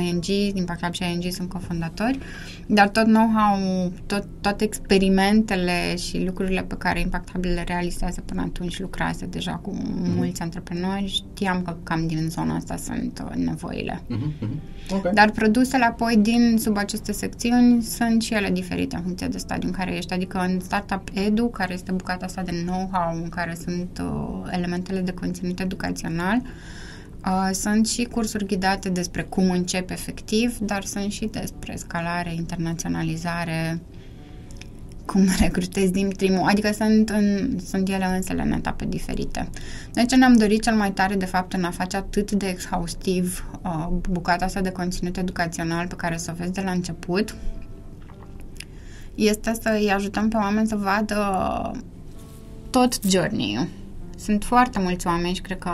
ING, din partea și ING sunt cofondatori, dar tot know-how, tot, toate experimentele și lucrurile pe care Impact Hub le realizează până atunci lucrase deja cu mm-hmm. mulți antreprenori, știam că cam din zona asta sunt uh, nevoile. Mm-hmm. Okay. Dar produsele apoi din sub aceste secțiuni sunt și ele diferite în funcție de stadiu în care ești, adică în Startup Edu, care este bucata asta de know-how în care sunt uh, elementele de conținut educațional educațional. Uh, sunt și cursuri ghidate despre cum încep efectiv, dar sunt și despre scalare, internaționalizare, cum recrutezi din primul, adică sunt, în, sunt ele însele în etape diferite. Noi ce ne-am dorit cel mai tare, de fapt, în a face atât de exhaustiv uh, bucata asta de conținut educațional pe care să o vezi de la început, este să îi ajutăm pe oameni să vadă tot journey-ul sunt foarte mulți oameni și cred că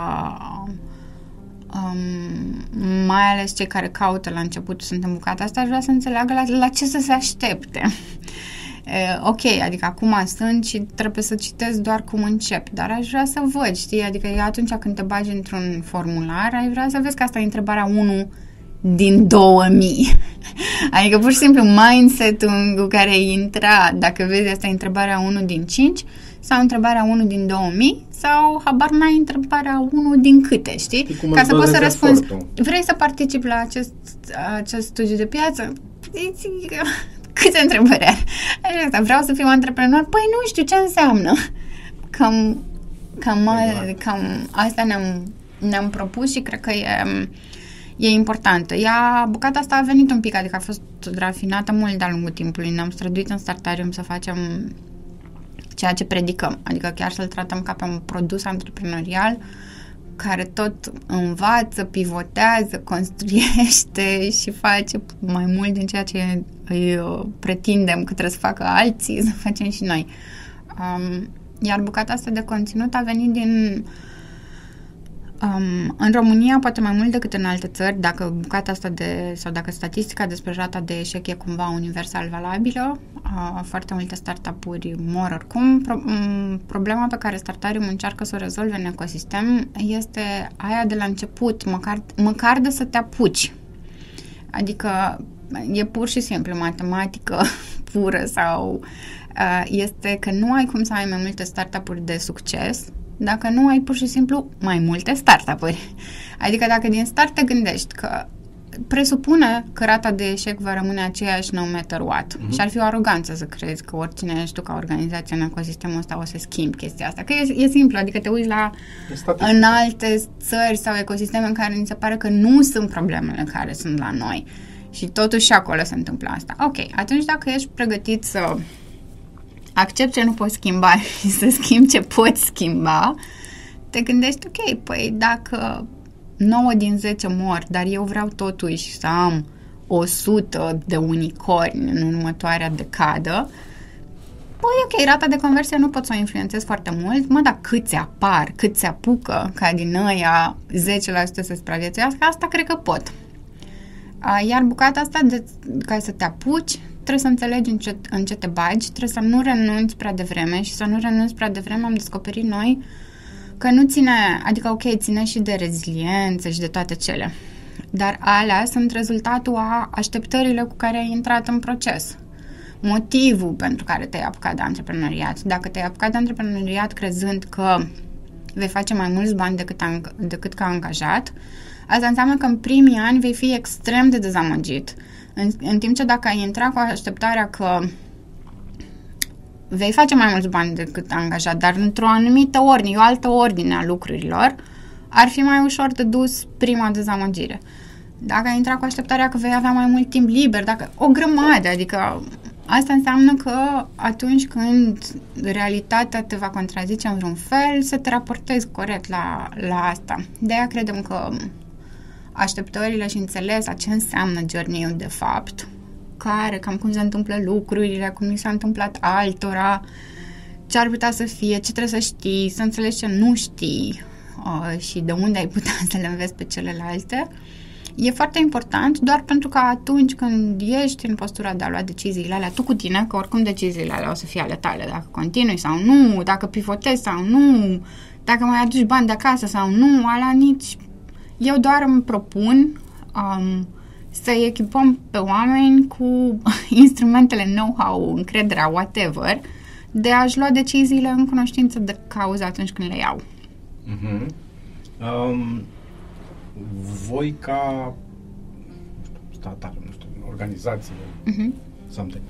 um, mai ales cei care caută la început sunt în bucata asta, aș vrea să înțeleagă la, la ce să se aștepte. Uh, ok, adică acum sunt și trebuie să citesc doar cum încep, dar aș vrea să văd, știi? Adică eu atunci când te bagi într-un formular, ai vrea să vezi că asta e întrebarea 1 din 2000. adică pur și simplu mindset-ul cu care intra, dacă vezi asta e întrebarea 1 din 5 sau întrebarea 1 din 2000 sau habar n-ai întrebarea 1 din câte, știi? Ca să poți să răspunzi. Vrei să participi la acest, acest studiu de piață? Câte întrebări are? Asta, vreau să fiu antreprenor? Păi nu știu ce înseamnă. Cam, cam, exact. cam asta ne-am, ne-am propus și cred că e, e importantă. Ea, bucata asta a venit un pic, adică a fost rafinată mult de-a lungul timpului. Ne-am străduit în startarium să facem ceea ce predicăm, adică chiar să-l tratăm ca pe un produs antreprenorial care tot învață, pivotează, construiește și face mai mult din ceea ce îi uh, pretindem că trebuie să facă alții, să facem și noi. Um, iar bucata asta de conținut a venit din uh, Um, în România, poate mai mult decât în alte țări, dacă bucata asta de, sau dacă statistica despre rata de eșec e cumva universal valabilă, uh, foarte multe startup-uri mor oricum. Pro, um, problema pe care startarium încearcă să o rezolve în ecosistem este aia de la început, măcar, măcar de să te apuci. Adică e pur și simplu matematică pură sau uh, este că nu ai cum să ai mai multe startup-uri de succes dacă nu ai pur și simplu mai multe startup-uri. Adică dacă din start te gândești că presupune că rata de eșec va rămâne aceeași no matter what. Mm-hmm. Și ar fi o aroganță să crezi că oricine ești tu ca organizație în ecosistemul ăsta o să schimbi chestia asta. Că e, e simplu, adică te uiți la în alte țări sau ecosisteme în care ni se pare că nu sunt problemele care sunt la noi. Și totuși acolo se întâmplă asta. Ok, atunci dacă ești pregătit să accept ce nu poți schimba și să schimbi ce poți schimba, te gândești, ok, păi dacă 9 din 10 mor, dar eu vreau totuși să am 100 de unicorni în următoarea decadă, Păi ok, rata de conversie nu pot să o influențez foarte mult, mă, dar câți apar, câți se apucă ca din ăia 10% să supraviețuiască, asta cred că pot. Iar bucata asta de ca să te apuci, trebuie să înțelegi în ce, în ce te bagi, trebuie să nu renunți prea devreme și să nu renunți prea devreme am descoperit noi că nu ține, adică ok, ține și de reziliență și de toate cele, dar alea sunt rezultatul a așteptările cu care ai intrat în proces. Motivul pentru care te-ai apucat de antreprenoriat. Dacă te-ai apucat de antreprenoriat crezând că vei face mai mulți bani decât, decât ca angajat, asta înseamnă că în primii ani vei fi extrem de dezamăgit în, în timp ce dacă ai intra cu așteptarea că vei face mai mulți bani decât angajat, dar într-o anumită ordine, o altă ordine a lucrurilor, ar fi mai ușor de dus prima dezamăgire. Dacă ai intrat cu așteptarea că vei avea mai mult timp liber, dacă o grămadă, adică asta înseamnă că atunci când realitatea te va contrazice în vreun fel, să te raportezi corect la, la asta. De aia credem că așteptările și înțelesa ce înseamnă journey de fapt, care, cam cum se întâmplă lucrurile, cum mi s-a întâmplat altora, ce ar putea să fie, ce trebuie să știi, să înțelegi ce nu știi uh, și de unde ai putea să le înveți pe celelalte. E foarte important doar pentru că atunci când ești în postura de a lua deciziile alea tu cu tine, că oricum deciziile alea o să fie ale tale, dacă continui sau nu, dacă pivotezi sau nu, dacă mai aduci bani de acasă sau nu, ala nici... Eu doar îmi propun um, să echipăm pe oameni cu instrumentele know-how, încrederea, whatever, de a-și lua deciziile în cunoștință de cauză atunci când le iau. Uh-huh. Um, voi ca statar, nu știu, organizație, uh-huh. something,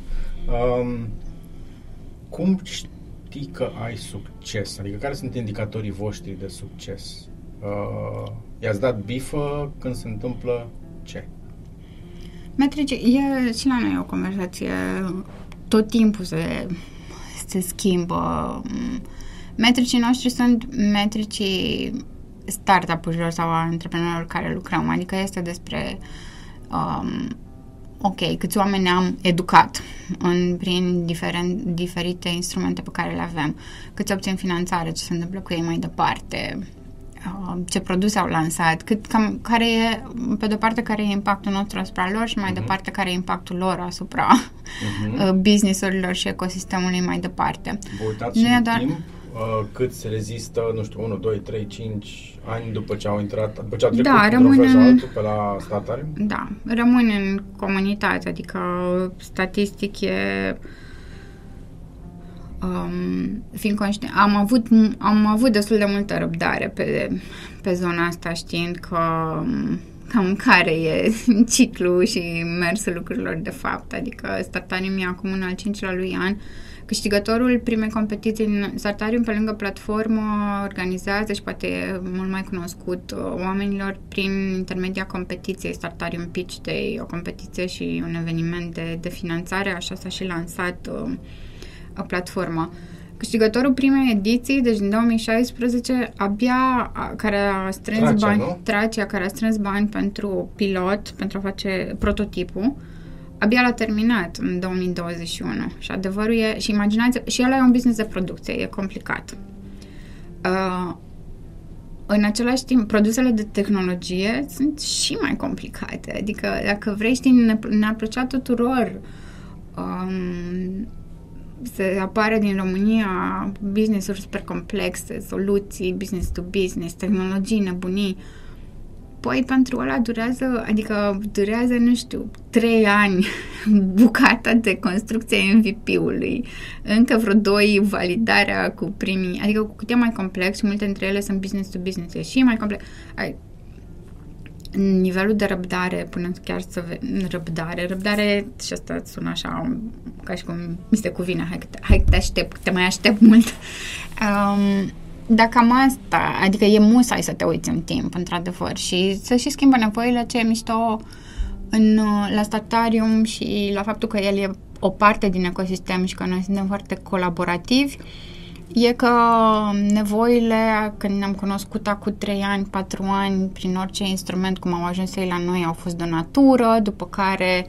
um, cum știi că ai succes? Adică care sunt indicatorii voștri de succes? Uh, i-ați dat bifă când se întâmplă ce? Metrici, e și la noi o conversație, tot timpul se, se schimbă. Metricii noștri sunt metricii startup-urilor sau antreprenorilor care lucrăm, adică este despre um, ok, câți oameni am educat în, prin diferent, diferite instrumente pe care le avem, câți obțin finanțare, ce se întâmplă cu ei mai departe, Uh, ce produse au lansat, cât, cam, care e, pe de-o parte, care e impactul nostru asupra lor și mai uh-huh. departe care e impactul lor asupra uh-huh. business-urilor și ecosistemului mai departe. Vă uitați nu în doar... timp uh, cât se rezistă, nu știu, 1, 2, 3, 5 ani după ce au intrat, după ce au trecut da, rămân în, altul pe la statare? Da, rămân în comunitate, adică statistic e um, fiind conștient, am avut, am avut destul de multă răbdare pe, pe zona asta, știind că um, cam care e ciclu și mersul lucrurilor de fapt. Adică Startarium e acum în al cincilea lui an. Câștigătorul primei competiții în Startarium, pe lângă platformă, organizează și poate e mult mai cunoscut uh, oamenilor prin intermedia competiției Startarium Pitch Day, o competiție și un eveniment de, de finanțare, așa s-a și lansat uh, o platformă. Câștigătorul primei ediții, deci în 2016, abia care a strâns Tracea, bani, nu? Tracia, care a strâns bani pentru pilot, pentru a face prototipul, abia l-a terminat în 2021. Și adevărul e, și imaginați, și el e un business de producție, e complicat. Uh, în același timp, produsele de tehnologie sunt și mai complicate. Adică, dacă vrei, știi, ne, ne-ar plăcea tuturor um, se apare din România business-uri super complexe, soluții, business to business, tehnologii, nebunii. Păi pentru ăla durează, adică durează, nu știu, trei ani bucata de construcție MVP-ului, încă vreo doi validarea cu primii, adică cu cât e mai complex și multe dintre ele sunt business to business, e și mai complex nivelul de răbdare până chiar să ve- răbdare, răbdare și asta sună așa ca și cum mi se cuvine, hai, hai te aștept, te mai aștept mult. Um, dar cam asta, adică e musai să te uiți în timp, într-adevăr, și să și schimbă nevoile, ce e mișto în, la Statarium și la faptul că el e o parte din ecosistem și că noi suntem foarte colaborativi, uh, e că nevoile, când ne-am cunoscut acum 3 ani, 4 ani, prin orice instrument, cum au ajuns ei la noi, au fost de natură, după care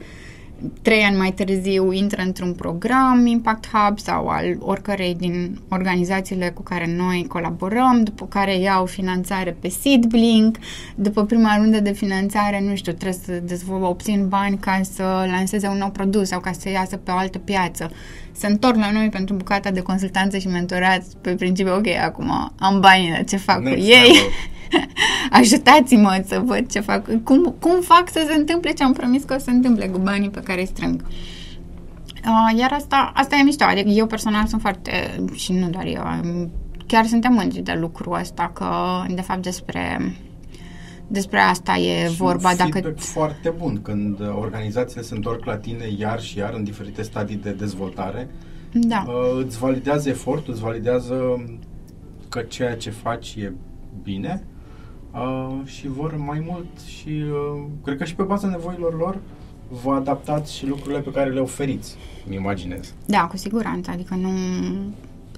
trei ani mai târziu intră într-un program Impact Hub sau al oricărei din organizațiile cu care noi colaborăm, după care iau finanțare pe Seedblink, după prima rundă de finanțare, nu știu, trebuie să dezvolt, obțin bani ca să lanseze un nou produs sau ca să iasă pe o altă piață. Se întorc la noi pentru bucata de consultanță și mentorat pe principiu, ok, acum am banii, ce fac Next cu ei? ajutați-mă să văd ce fac, cum, cum fac să se întâmple ce am promis că o să se întâmple cu banii pe care îi strâng. Uh, iar asta, asta e mișto, adică eu personal sunt foarte, și nu doar eu, chiar suntem mândri de lucrul ăsta, că de fapt despre despre asta e și vorba. Un dacă foarte bun când organizațiile se întorc la tine iar și iar în diferite stadii de dezvoltare Da. Uh, îți validează efortul, îți validează că ceea ce faci e bine uh, și vor mai mult și uh, cred că și pe baza nevoilor lor vă adaptați și lucrurile pe care le oferiți, îmi imaginez. Da, cu siguranță, adică nu...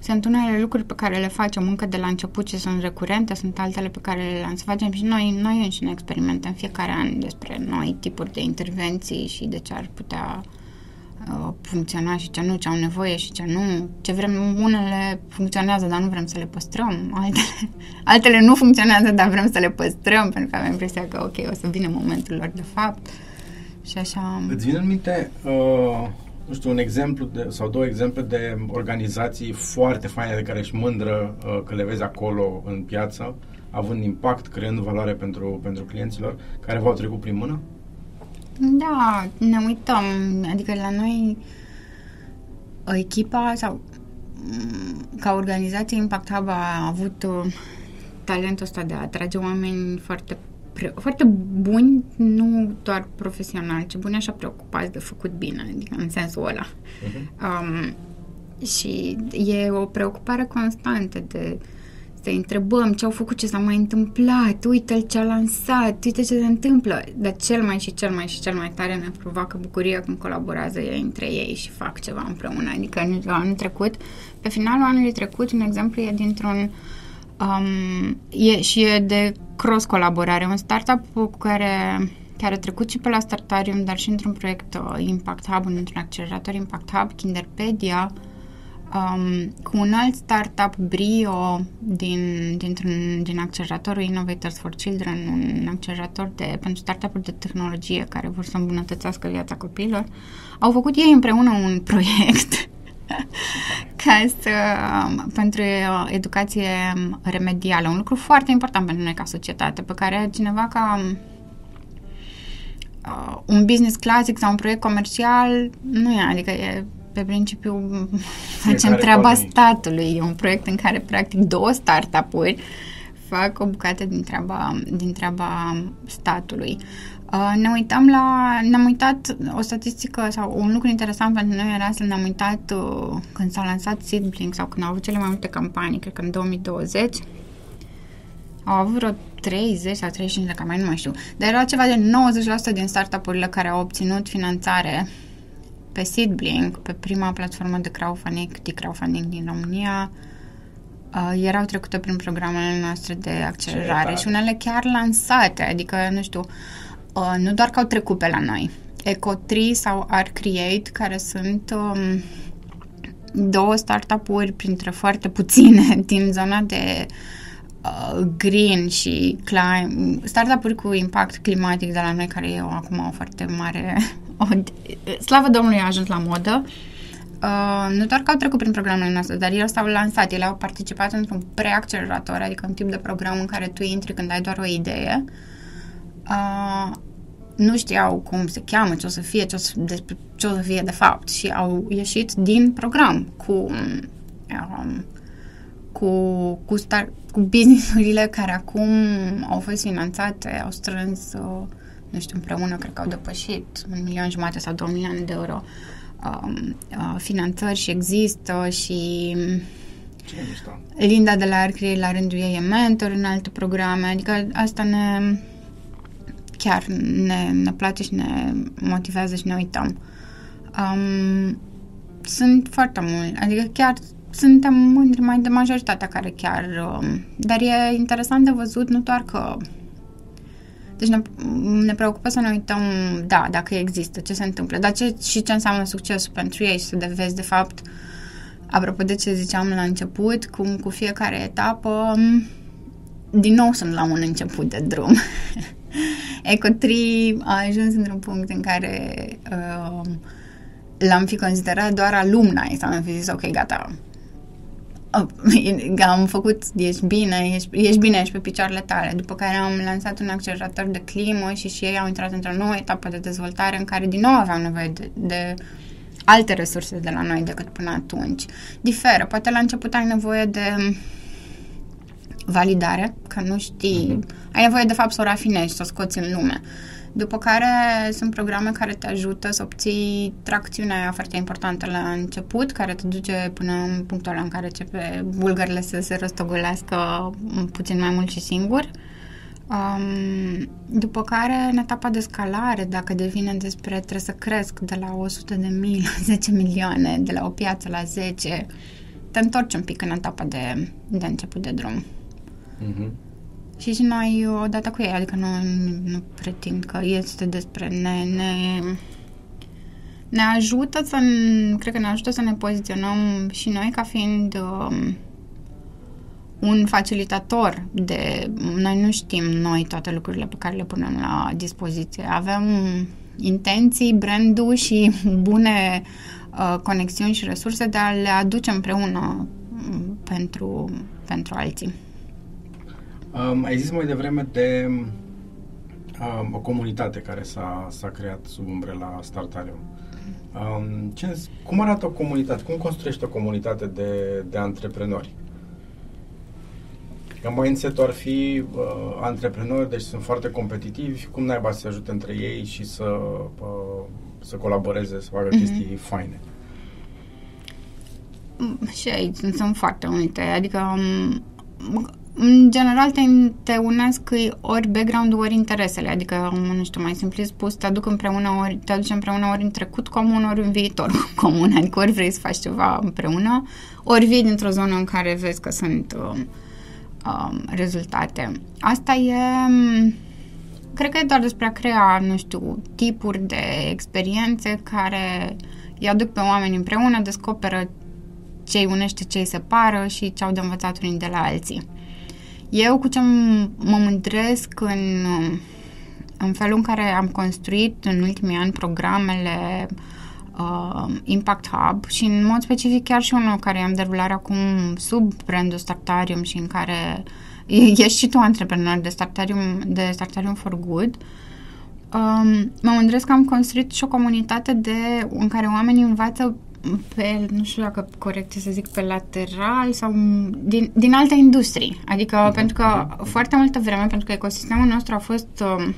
Sunt unele lucruri pe care le facem încă de la început și sunt recurente, sunt altele pe care le să facem și noi, noi înșine experimentăm fiecare an despre noi tipuri de intervenții și de ce ar putea uh, funcționa și ce nu, ce au nevoie și ce nu, ce vrem, unele funcționează, dar nu vrem să le păstrăm, altele, altele nu funcționează, dar vrem să le păstrăm, pentru că avem impresia că, ok, o să vină momentul lor de fapt. Și așa... Îți vine în minte, uh, nu știu, un exemplu de, sau două exemple de organizații foarte faine de care ești mândră uh, că le vezi acolo în piață, având impact, creând valoare pentru, pentru clienților, care v-au trecut prin mână? Da, ne uităm. Adică la noi echipa sau mm, ca organizație Impact Hub a avut uh, talentul ăsta de a atrage oameni foarte foarte buni, nu doar profesional, ci buni așa preocupați de făcut bine, adică în sensul ăla. Uh-huh. Um, și e o preocupare constantă de să întrebăm ce au făcut, ce s-a mai întâmplat, uite-l ce a lansat, uite ce se întâmplă. Dar cel mai și cel mai și cel mai tare ne provoacă bucuria când colaborează ei între ei și fac ceva împreună. Adică anul trecut, pe finalul anului trecut, un exemplu e dintr-un uh, Um, e, și e de cross-colaborare. Un startup cu care, care a trecut și pe la Startarium, dar și într-un proiect uh, Impact Hub, într-un accelerator Impact Hub, Kinderpedia, um, cu un alt startup, Brio, din, dintr-un, din acceleratorul Innovators for Children, un accelerator de, pentru startup-uri de tehnologie care vor să îmbunătățească viața copiilor, au făcut ei împreună un proiect ca să, um, pentru uh, educație remedială. Un lucru foarte important pentru noi ca societate, pe care cineva ca um, uh, un business clasic sau un proiect comercial nu e, adică e pe principiu facem treaba statului. E un proiect în care practic două startup-uri fac o bucată din treaba, din treaba statului. Uh, ne uităm la, ne-am uitat o statistică sau un lucru interesant pentru noi era să ne-am uitat uh, când s-a lansat Seedblink sau când au avut cele mai multe campanii, cred că în 2020 au avut vreo 30 sau 35 de campanii, nu mai știu, dar era ceva de 90% din startup-urile care au obținut finanțare pe Seedblink, pe prima platformă de crowdfunding, de crowdfunding din România, uh, erau trecute prin programele noastre de accelerare și unele chiar lansate, adică, nu știu, uh, uh, nu doar că au trecut pe la noi. Ecotri sau Art Create, care sunt um, două startup-uri printre foarte puține din zona de uh, green și clim, startup-uri cu impact climatic de la noi, care e o, acum o foarte mare... O, slavă Domnului a ajuns la modă. Uh, nu doar că au trecut prin programele noastre, dar ele s-au lansat, ele au participat într-un preaccelerator, adică un tip de program în care tu intri când ai doar o idee uh, nu știau cum se cheamă, ce o să fie, ce o să, despre ce o să fie de fapt și au ieșit din program cu um, cu, cu, star, cu businessurile care acum au fost finanțate, au strâns, uh, nu știu, împreună, cred că au depășit un milion jumate sau două milioane de euro um, uh, finanțări și există și Linda de la Arcrie la rândul ei e mentor în alte programe, adică asta ne chiar ne, ne place și ne motivează și ne uităm. Um, sunt foarte mulți, adică chiar suntem mândri mai de majoritatea care chiar... Um, dar e interesant de văzut nu doar că... Deci ne, ne preocupă să ne uităm, da, dacă există, ce se întâmplă, dar ce, și ce înseamnă succesul pentru ei și să de vezi, de fapt, apropo de ce ziceam la început, cum cu fiecare etapă, din nou sunt la un început de drum. Ecotri a ajuns într-un punct în care uh, l-am fi considerat doar alumni sau am fi zis, ok, gata, am făcut, ești bine, ești, ești bine, ești pe picioarele tale. După care am lansat un accelerator de climă și și ei au intrat într-o nouă etapă de dezvoltare în care din nou aveam nevoie de, de alte resurse de la noi decât până atunci. Diferă. Poate la început ai nevoie de validare, că nu știi, mm-hmm. ai nevoie de fapt să o rafinezi, să o scoți în lume. După care sunt programe care te ajută să obții tracțiunea foarte importantă la început, care te duce până în punctul ăla în care începe bulgările să se rostogolească puțin mai mult și singur. Um, după care, în etapa de scalare, dacă devine despre trebuie să cresc de la 100 de mii la 10 milioane, de la o piață la 10, te întorci un pic în etapa de, de început de drum. Mm-hmm. Și și noi odată cu ei, adică nu, nu pretind că este despre ne, ne, ne ajută să, cred că ne ajută să ne poziționăm și noi ca fiind um, un facilitator de, noi nu știm noi toate lucrurile pe care le punem la dispoziție. Avem intenții, brandul și bune uh, conexiuni și resurse de a le aduce împreună um, pentru, pentru alții. Um, ai zis mai devreme de um, o comunitate care s-a, s-a creat sub umbrela Startarium. Um, ce, cum arată o comunitate? Cum construiești o comunitate de, de antreprenori? Că mindset ar fi uh, antreprenori, deci sunt foarte competitivi, cum naiba să se ajute între ei și să, uh, să colaboreze, să facă mm-hmm. chestii faine? Mm, și aici sunt foarte multe, adică um, în general te, te unesc ori background ori interesele, adică, nu știu, mai simplu spus, te aduc împreună ori, te aduci împreună ori în trecut comun, ori în viitor comun, adică ori vrei să faci ceva împreună, ori vii dintr-o zonă în care vezi că sunt um, um, rezultate. Asta e, um, cred că e doar despre a crea, nu știu, tipuri de experiențe care îi aduc pe oameni împreună, descoperă ce îi unește, ce îi separă și ce au de învățat unii de la alții. Eu cu ce mă mândresc în, în felul în care am construit în ultimii ani programele uh, Impact Hub și în mod specific chiar și unul care am derulat acum sub brandul Startarium și în care ești și tu antreprenor de Startarium, de Startarium for Good, um, mă mândresc că am construit și o comunitate de, în care oamenii învață pe, nu știu dacă corect să zic, pe lateral sau din, din alte industrii. Adică uh-huh. pentru că uh-huh. foarte multă vreme, pentru că ecosistemul nostru a fost uh,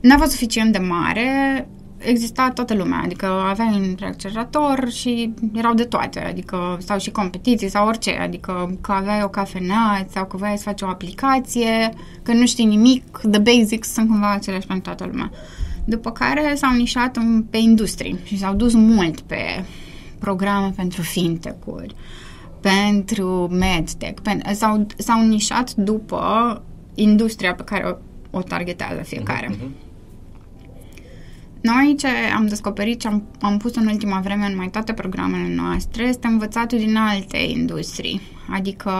n-a fost suficient de mare, exista toată lumea, adică aveai un accelerator și erau de toate, adică sau și competiții sau orice, adică că aveai o cafenea sau că voiai să faci o aplicație, că nu știi nimic, the basics sunt cumva aceleași pentru toată lumea. După care s-au nișat în, pe industrie și s-au dus mult pe programe pentru fintech-uri, pentru medtech, pen, s-au, s-au nișat după industria pe care o, o targetează fiecare. Uh-huh. Noi ce am descoperit, ce am, am pus în ultima vreme în mai toate programele noastre, este învățatul din alte industrii. Adică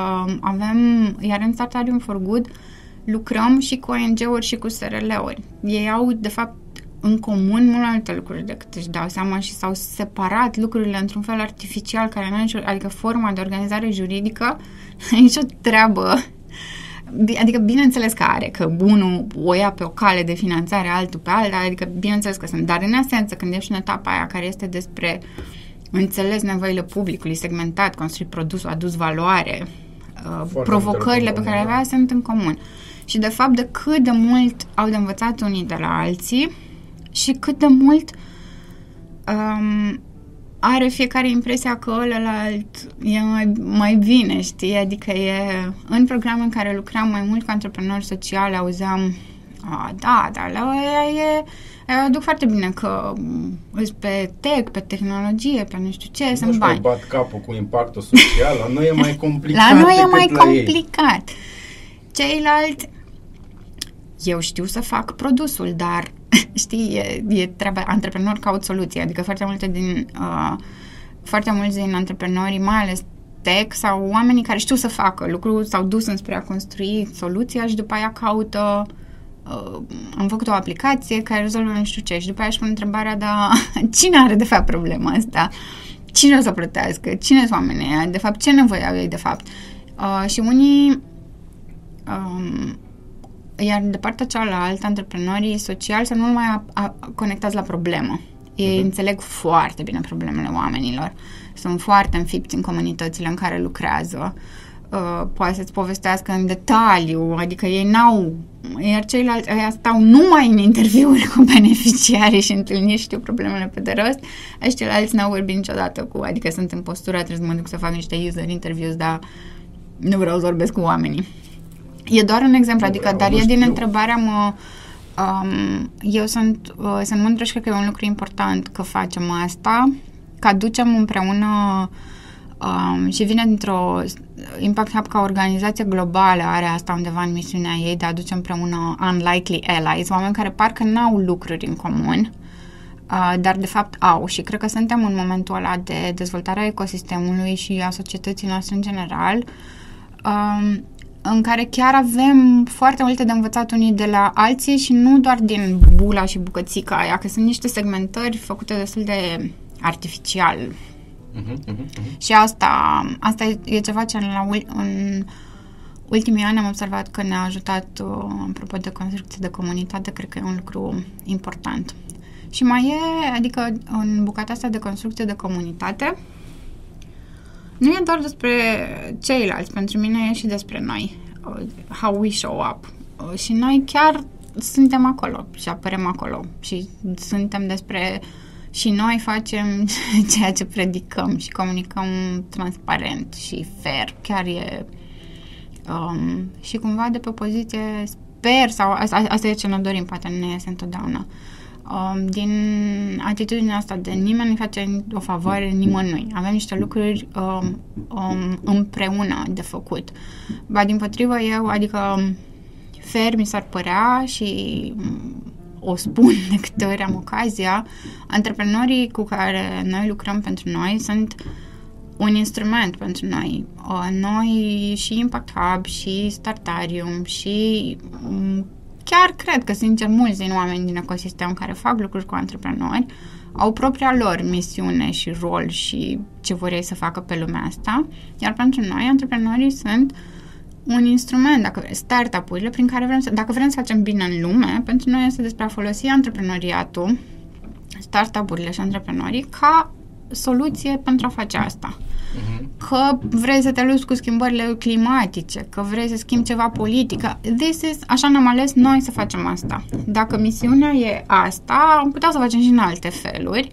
avem, iar în Startarium for Good, lucrăm și cu ONG-uri și cu SRL-uri. Ei au, de fapt, în comun mult mai multe lucruri decât își dau seama și s-au separat lucrurile într-un fel artificial, care nu nicio, adică forma de organizare juridică, nicio treabă. Adică bineînțeles că are, că unul o ia pe o cale de finanțare, altul pe alta, adică bineînțeles că sunt, dar în esență când ești în etapa aia care este despre înțeles nevoile publicului, segmentat, construit produsul, adus valoare, uh, provocările pe care le avea sunt în comun. Și de fapt de cât de mult au de învățat unii de la alții, și cât de mult um, are fiecare impresia că ălalt e mai, mai bine, știi? Adică e în program în care lucram mai mult cu antreprenori sociale, auzeam a, da, dar la aia e aduc foarte bine că îți pe tech, pe tehnologie, pe nu știu ce, nu sunt bani. Nu bat capul cu impactul social, la noi e mai complicat La noi e mai complicat. Ei. Ceilalți, eu știu să fac produsul, dar știi, e, e treaba, antreprenor caut soluții, adică foarte multe din, uh, foarte mulți din antreprenorii, mai ales tech sau oamenii care știu să facă lucruri, s-au dus înspre a construi soluția și după aia caută uh, am făcut o aplicație care rezolvă nu știu ce și după aia își pun întrebarea, dar cine are de fapt problema asta? Cine o să plătească? Cine sunt oamenii aia? De fapt, ce nevoie au ei de fapt? Uh, și unii um, iar de partea cealaltă, antreprenorii sociali sunt mult mai a, a, conectați la problemă. Ei uh-huh. înțeleg foarte bine problemele oamenilor. Sunt foarte înfipți în comunitățile în care lucrează. uh, poate să-ți povestească în detaliu, adică ei n-au, iar ceilalți ăia stau numai în interviuri cu beneficiarii și întâlniri știu problemele pe de rost, și ceilalți n-au vorbit niciodată cu, adică sunt în postura, trebuie să mă duc să fac niște user interviews, dar nu vreau să vorbesc cu oamenii. E doar un exemplu, adică, vreau, dar e din întrebarea mă, um, eu sunt, uh, sunt mândră și cred că e un lucru important că facem asta, că aducem împreună um, și vine dintr-o Impact Hub ca organizație globală are asta undeva în misiunea ei de a aduce împreună unlikely allies, oameni care parcă n-au lucruri în comun, uh, dar de fapt au. Și cred că suntem în momentul ăla de dezvoltarea ecosistemului și a societății noastre în general, um, în care chiar avem foarte multe de învățat unii de la alții și nu doar din bula și bucățica aia, că sunt niște segmentări făcute destul de artificial. Uh-huh, uh-huh, uh-huh. Și asta, asta e ceva ce la, în ultimii ani am observat că ne-a ajutat, uh, apropo de construcție de comunitate, cred că e un lucru important. Și mai e, adică în bucata asta de construcție de comunitate, nu e doar despre ceilalți, pentru mine e și despre noi, uh, how we show up. Uh, și noi chiar suntem acolo și apărăm acolo și suntem despre și noi facem ceea ce predicăm și comunicăm transparent și fair. Chiar e um, și cumva de pe poziție sper sau asta, asta e ce ne dorim, poate nu este întotdeauna. Um, din atitudinea asta de nimeni nu face o favoare nimănui. Avem niște lucruri um, um, împreună de făcut. Ba din potrivă eu, adică fer mi s-ar părea și o spun de câte ori am ocazia, antreprenorii cu care noi lucrăm pentru noi sunt un instrument pentru noi. Noi și Impact Hub și Startarium și mm, chiar cred că, sincer, mulți din oameni din ecosistem care fac lucruri cu antreprenori au propria lor misiune și rol și ce vor ei să facă pe lumea asta, iar pentru noi, antreprenorii sunt uh, un instrument, dacă startup-urile, prin care vrem să, dacă vrem să facem bine în lume, pentru noi este despre a folosi antreprenoriatul, startup-urile și antreprenorii ca soluție pentru a face asta. Uh-huh. Că vrei să te lupți cu schimbările climatice, că vrei să schimbi ceva politică. This is, așa ne-am ales noi să facem asta. Dacă misiunea e asta, am putea să facem și în alte feluri,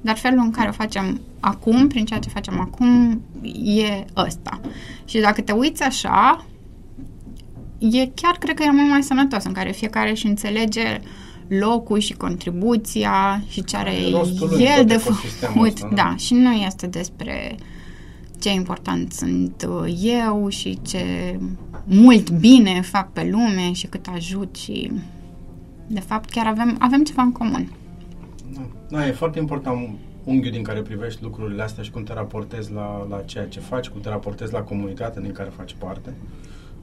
dar felul în care o facem acum, prin ceea ce facem acum, e ăsta. Și dacă te uiți așa, e chiar cred că e mult mai sănătos, în care fiecare își înțelege locul și contribuția și ce are el de făcut. Da. da, și nu este despre ce important sunt uh, eu și ce mult bine fac pe lume și cât ajut și de fapt chiar avem, avem ceva în comun. Da. da, e foarte important unghiul din care privești lucrurile astea și cum te raportezi la, la ceea ce faci, cum te raportezi la comunitatea din care faci parte.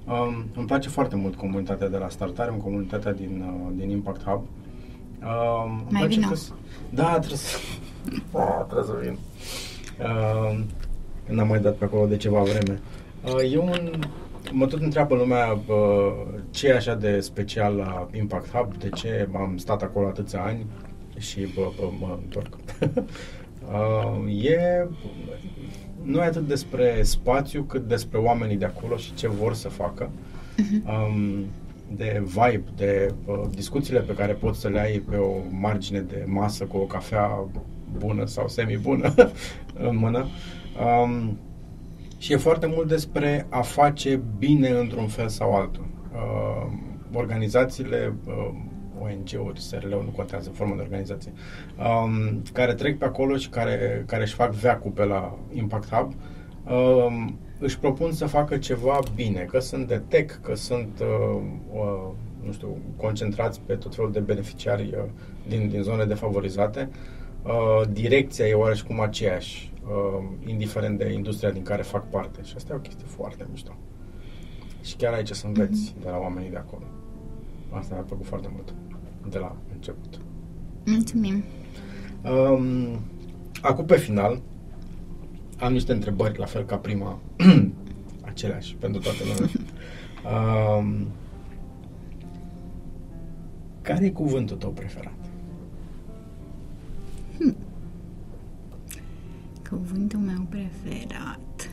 Um, îmi place foarte mult comunitatea de la Startare, în comunitatea din, uh, din Impact Hub. Um, Mai bine. Că, da, trebuie să, oh, trebuie să vin. Uh, n-am mai dat pe acolo de ceva vreme. Uh, e un, mă tot întreabă lumea uh, ce e așa de special la Impact Hub, de ce am stat acolo atâția ani și bă, bă, mă întorc. uh, e nu e atât despre spațiu cât despre oamenii de acolo și ce vor să facă. Uh-huh. Um, de vibe, de uh, discuțiile pe care poți să le ai pe o margine de masă cu o cafea bună sau semi-bună în mână. Um, și e foarte mult despre a face bine într-un fel sau altul. Uh, organizațiile uh, ONG-uri, SRL-uri, nu contează formă de organizație, um, care trec pe acolo și care, care își fac veacul pe la Impact Hub, um, își propun să facă ceva bine, că sunt de tech, că sunt, uh, uh, nu știu, concentrați pe tot felul de beneficiari uh, din, din zone defavorizate. Uh, direcția e oareșcum aceeași, uh, indiferent de industria din care fac parte. Și asta e o chestie foarte mișto. Și chiar aici să înveți mm-hmm. de la oamenii de acolo. Asta mi-a plăcut foarte mult de la început. Mulțumim. Um, acum pe final am niște întrebări, la fel ca prima, aceleași pentru toată lumea. um, care e cuvântul tău preferat? Cuvântul meu preferat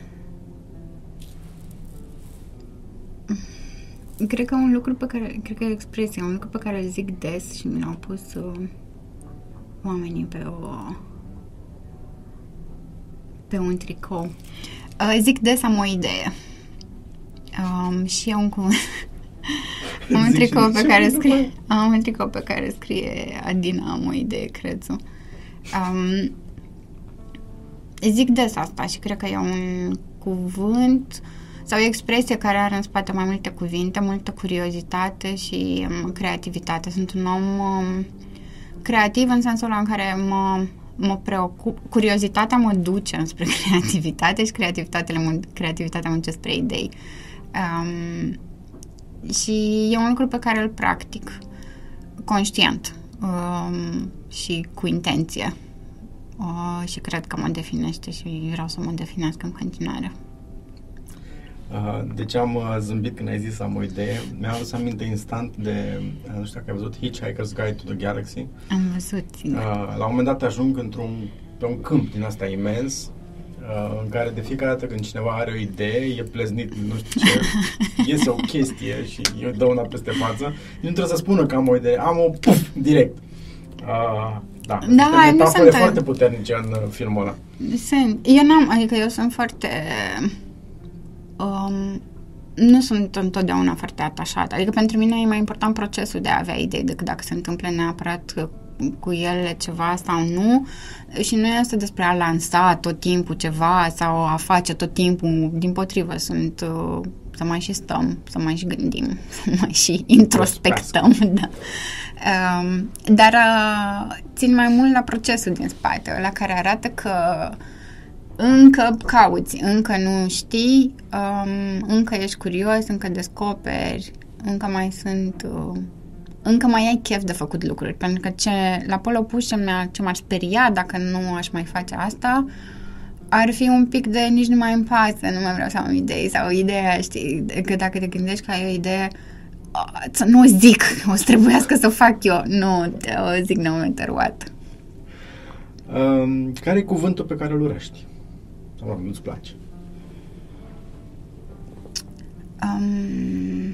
cred că un lucru pe care, cred că e expresia, un lucru pe care îl zic des și mi l-au pus uh, oamenii pe o pe un tricou. Uh, zic des am o idee. Um, și am un cuvânt. am un tricou pe care scrie am un tricou pe care scrie Adina am o idee, cred um, zic des asta și cred că e un cuvânt sau o expresie care are în spate mai multe cuvinte, multă curiozitate și um, creativitate. Sunt un om um, creativ în sensul în care mă, mă preocup, curiozitatea mă duce înspre creativitate și creativitatea mă, creativitatea mă duce spre idei. Um, și e un lucru pe care îl practic conștient um, și cu intenție. Uh, și cred că mă definește și vreau să mă definească în continuare. Uh, deci am uh, zâmbit când ai zis am o idee. Mi-am adus aminte instant de, uh, nu știu dacă ai văzut Hitchhiker's Guide to the Galaxy. Am văzut. La un moment dat ajung într-un pe un câmp din asta imens în care de fiecare dată când cineva are o idee, e pleznit, nu știu ce, iese o chestie și eu dau una peste față, nu trebuie să spună că am o idee, am o puf, direct. Uh, da, da nu sunt foarte puternice în filmul ăla. Sunt. Eu n-am, adică eu sunt foarte um, nu sunt întotdeauna foarte atașată. Adică pentru mine e mai important procesul de a avea idei decât dacă se întâmplă neapărat cu ele ceva sau nu și nu este despre a lansa tot timpul ceva sau a face tot timpul, din potrivă, sunt uh, să mai și stăm, să mai și gândim, să mai și introspectăm. Da. Um, dar uh, țin mai mult la procesul din spate, la care arată că uh, încă cauți, încă nu știi, um, încă ești curios, încă descoperi, încă mai sunt... Uh, încă mai ai chef de făcut lucruri, pentru că ce, la pol opus ce, mi ce m-ar speria dacă nu aș mai face asta, ar fi un pic de nici nu mai îmi pasă, nu mai vreau să am idei sau ideea, știi, că dacă te gândești că ai o idee, să nu o zic, o să trebuiască să o fac eu. Nu, o zic no matter what. Um, care e cuvântul pe care îl urăști? Sau nu-ți place? Um,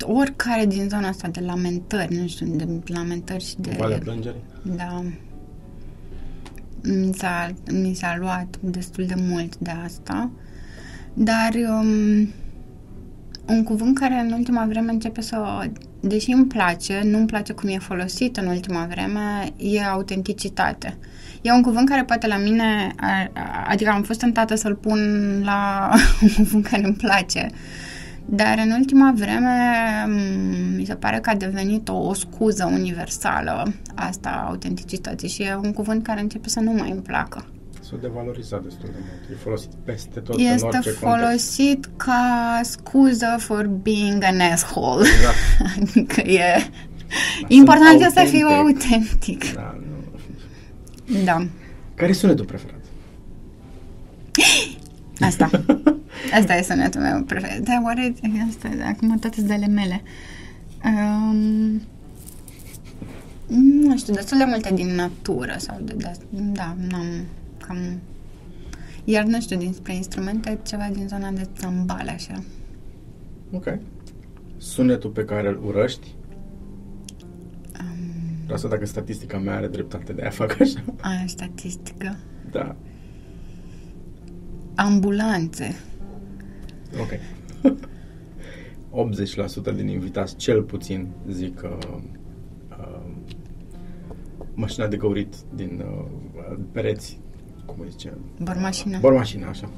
oricare din zona asta de lamentări, nu știu, de lamentări și de... Valea plângerii? Da. Mi s-a, mi s-a luat destul de mult de asta, dar um, un cuvânt care în ultima vreme începe să deși îmi place, nu îmi place cum e folosit în ultima vreme, e autenticitate. E un cuvânt care poate la mine, adică am fost tentată să-l pun la un cuvânt care îmi place, dar în ultima vreme mi se pare că a devenit o, o scuză universală asta autenticității și e un cuvânt care începe să nu mai îmi placă s-a devalorizat destul de mult. E folosit peste tot este în orice folosit context. ca scuză for being an asshole. Exact. adică e... Da, important este să fiu autentic. Da, nu. da. Care e sunetul preferat? Asta. Asta e sunetul meu preferat. Da, oare asta, acum toate de ale mele. Um, nu știu, destul de multe din natură sau de, de da, n-am cam... Iar nu știu, dinspre instrumente, ceva din zona de țambale, așa. Ok. Sunetul pe care îl urăști? Um... Asta dacă statistica mea are dreptate, de a fac așa. Aia statistică. Da. Ambulanțe. Ok. 80% din invitați, cel puțin, zic că uh, mașina de găurit din uh, pereți cum îi zice? Bormașina. Bormașina, așa.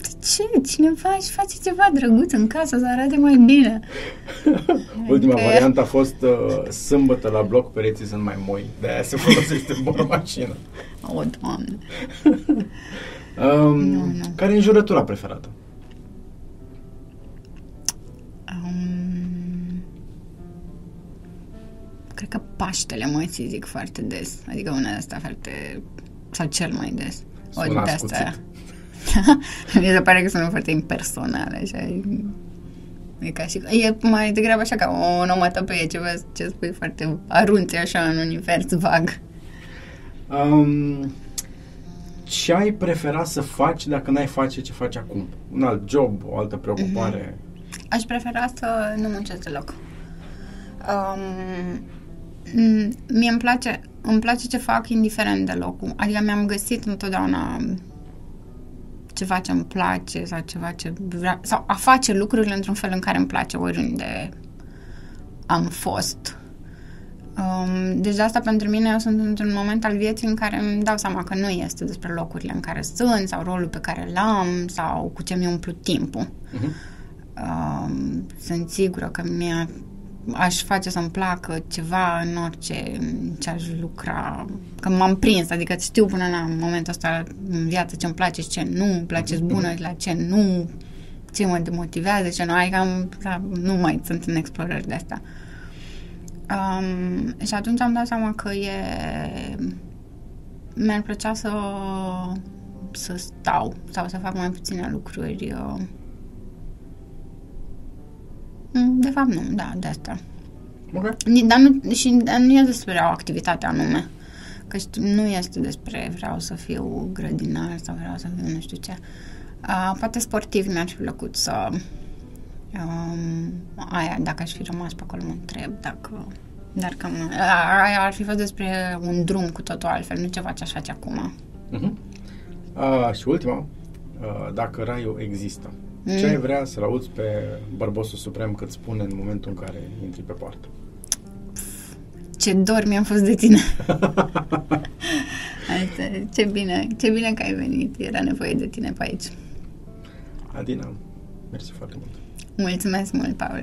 De ce? Cineva își face ceva drăguț în casă să arate mai bine. Ultima că... variantă a fost uh, sâmbătă la bloc, pereții sunt mai moi, de aia se folosește bormașina. O, Doamne. um, nu, nu. Care e înjurătura preferată? Um, cred că Paștele mă zic foarte des. Adică una de asta foarte sau cel mai des. O de asta. Mi se pare că sunt foarte impersonale, așa. E ca și... E mai degrabă așa ca o onomatopee, ceva ce spui foarte arunți așa în univers vag. Um, ce ai prefera să faci dacă n-ai face ce faci acum? Un alt job, o altă preocupare? Mm-hmm. Aș prefera să nu muncesc deloc. Um, mie îmi place, îmi place ce fac indiferent de locul. Adică mi-am găsit întotdeauna ceva ce îmi place sau ceva ce vrea, sau a face lucrurile într-un fel în care îmi place oriunde am fost. Um, deci de asta pentru mine eu sunt într-un moment al vieții în care îmi dau seama că nu este despre locurile în care sunt sau rolul pe care l-am sau cu ce mi-a umplut timpul. Uh-huh. Um, sunt sigură că mi-a aș face să-mi placă ceva în orice ce aș lucra, că m-am prins, adică știu până la momentul ăsta în viață ce îmi place și ce nu, îmi place mhm. bună la ce nu, ce mă demotivează, ce nu, adică am, da, nu mai sunt în explorări de asta. Um, și atunci am dat seama că e mi-ar plăcea să să stau sau să fac mai puține lucruri uh, Mm, de fapt nu, da, de asta. Okay. Dar nu, și dar nu e despre o activitate anume. Că nu este despre vreau să fiu grădinar sau vreau să fiu nu știu ce. Uh, poate sportiv mi-ar fi plăcut să um, aia, dacă aș fi rămas pe acolo, mă întreb dacă dar cam aia ar fi fost despre un drum cu totul altfel, nu ceva ce aș face acum. Uh-huh. Uh, și ultima, uh, dacă raiul există, Mm. Ce ai vrea să-l auzi pe Bărbosul Suprem cât spune în momentul în care intri pe poartă? Ce dor mi-am fost de tine! Asta, ce bine, ce bine că ai venit. Era nevoie de tine pe aici. Adina, mersi foarte mult. Mulțumesc mult, Paul.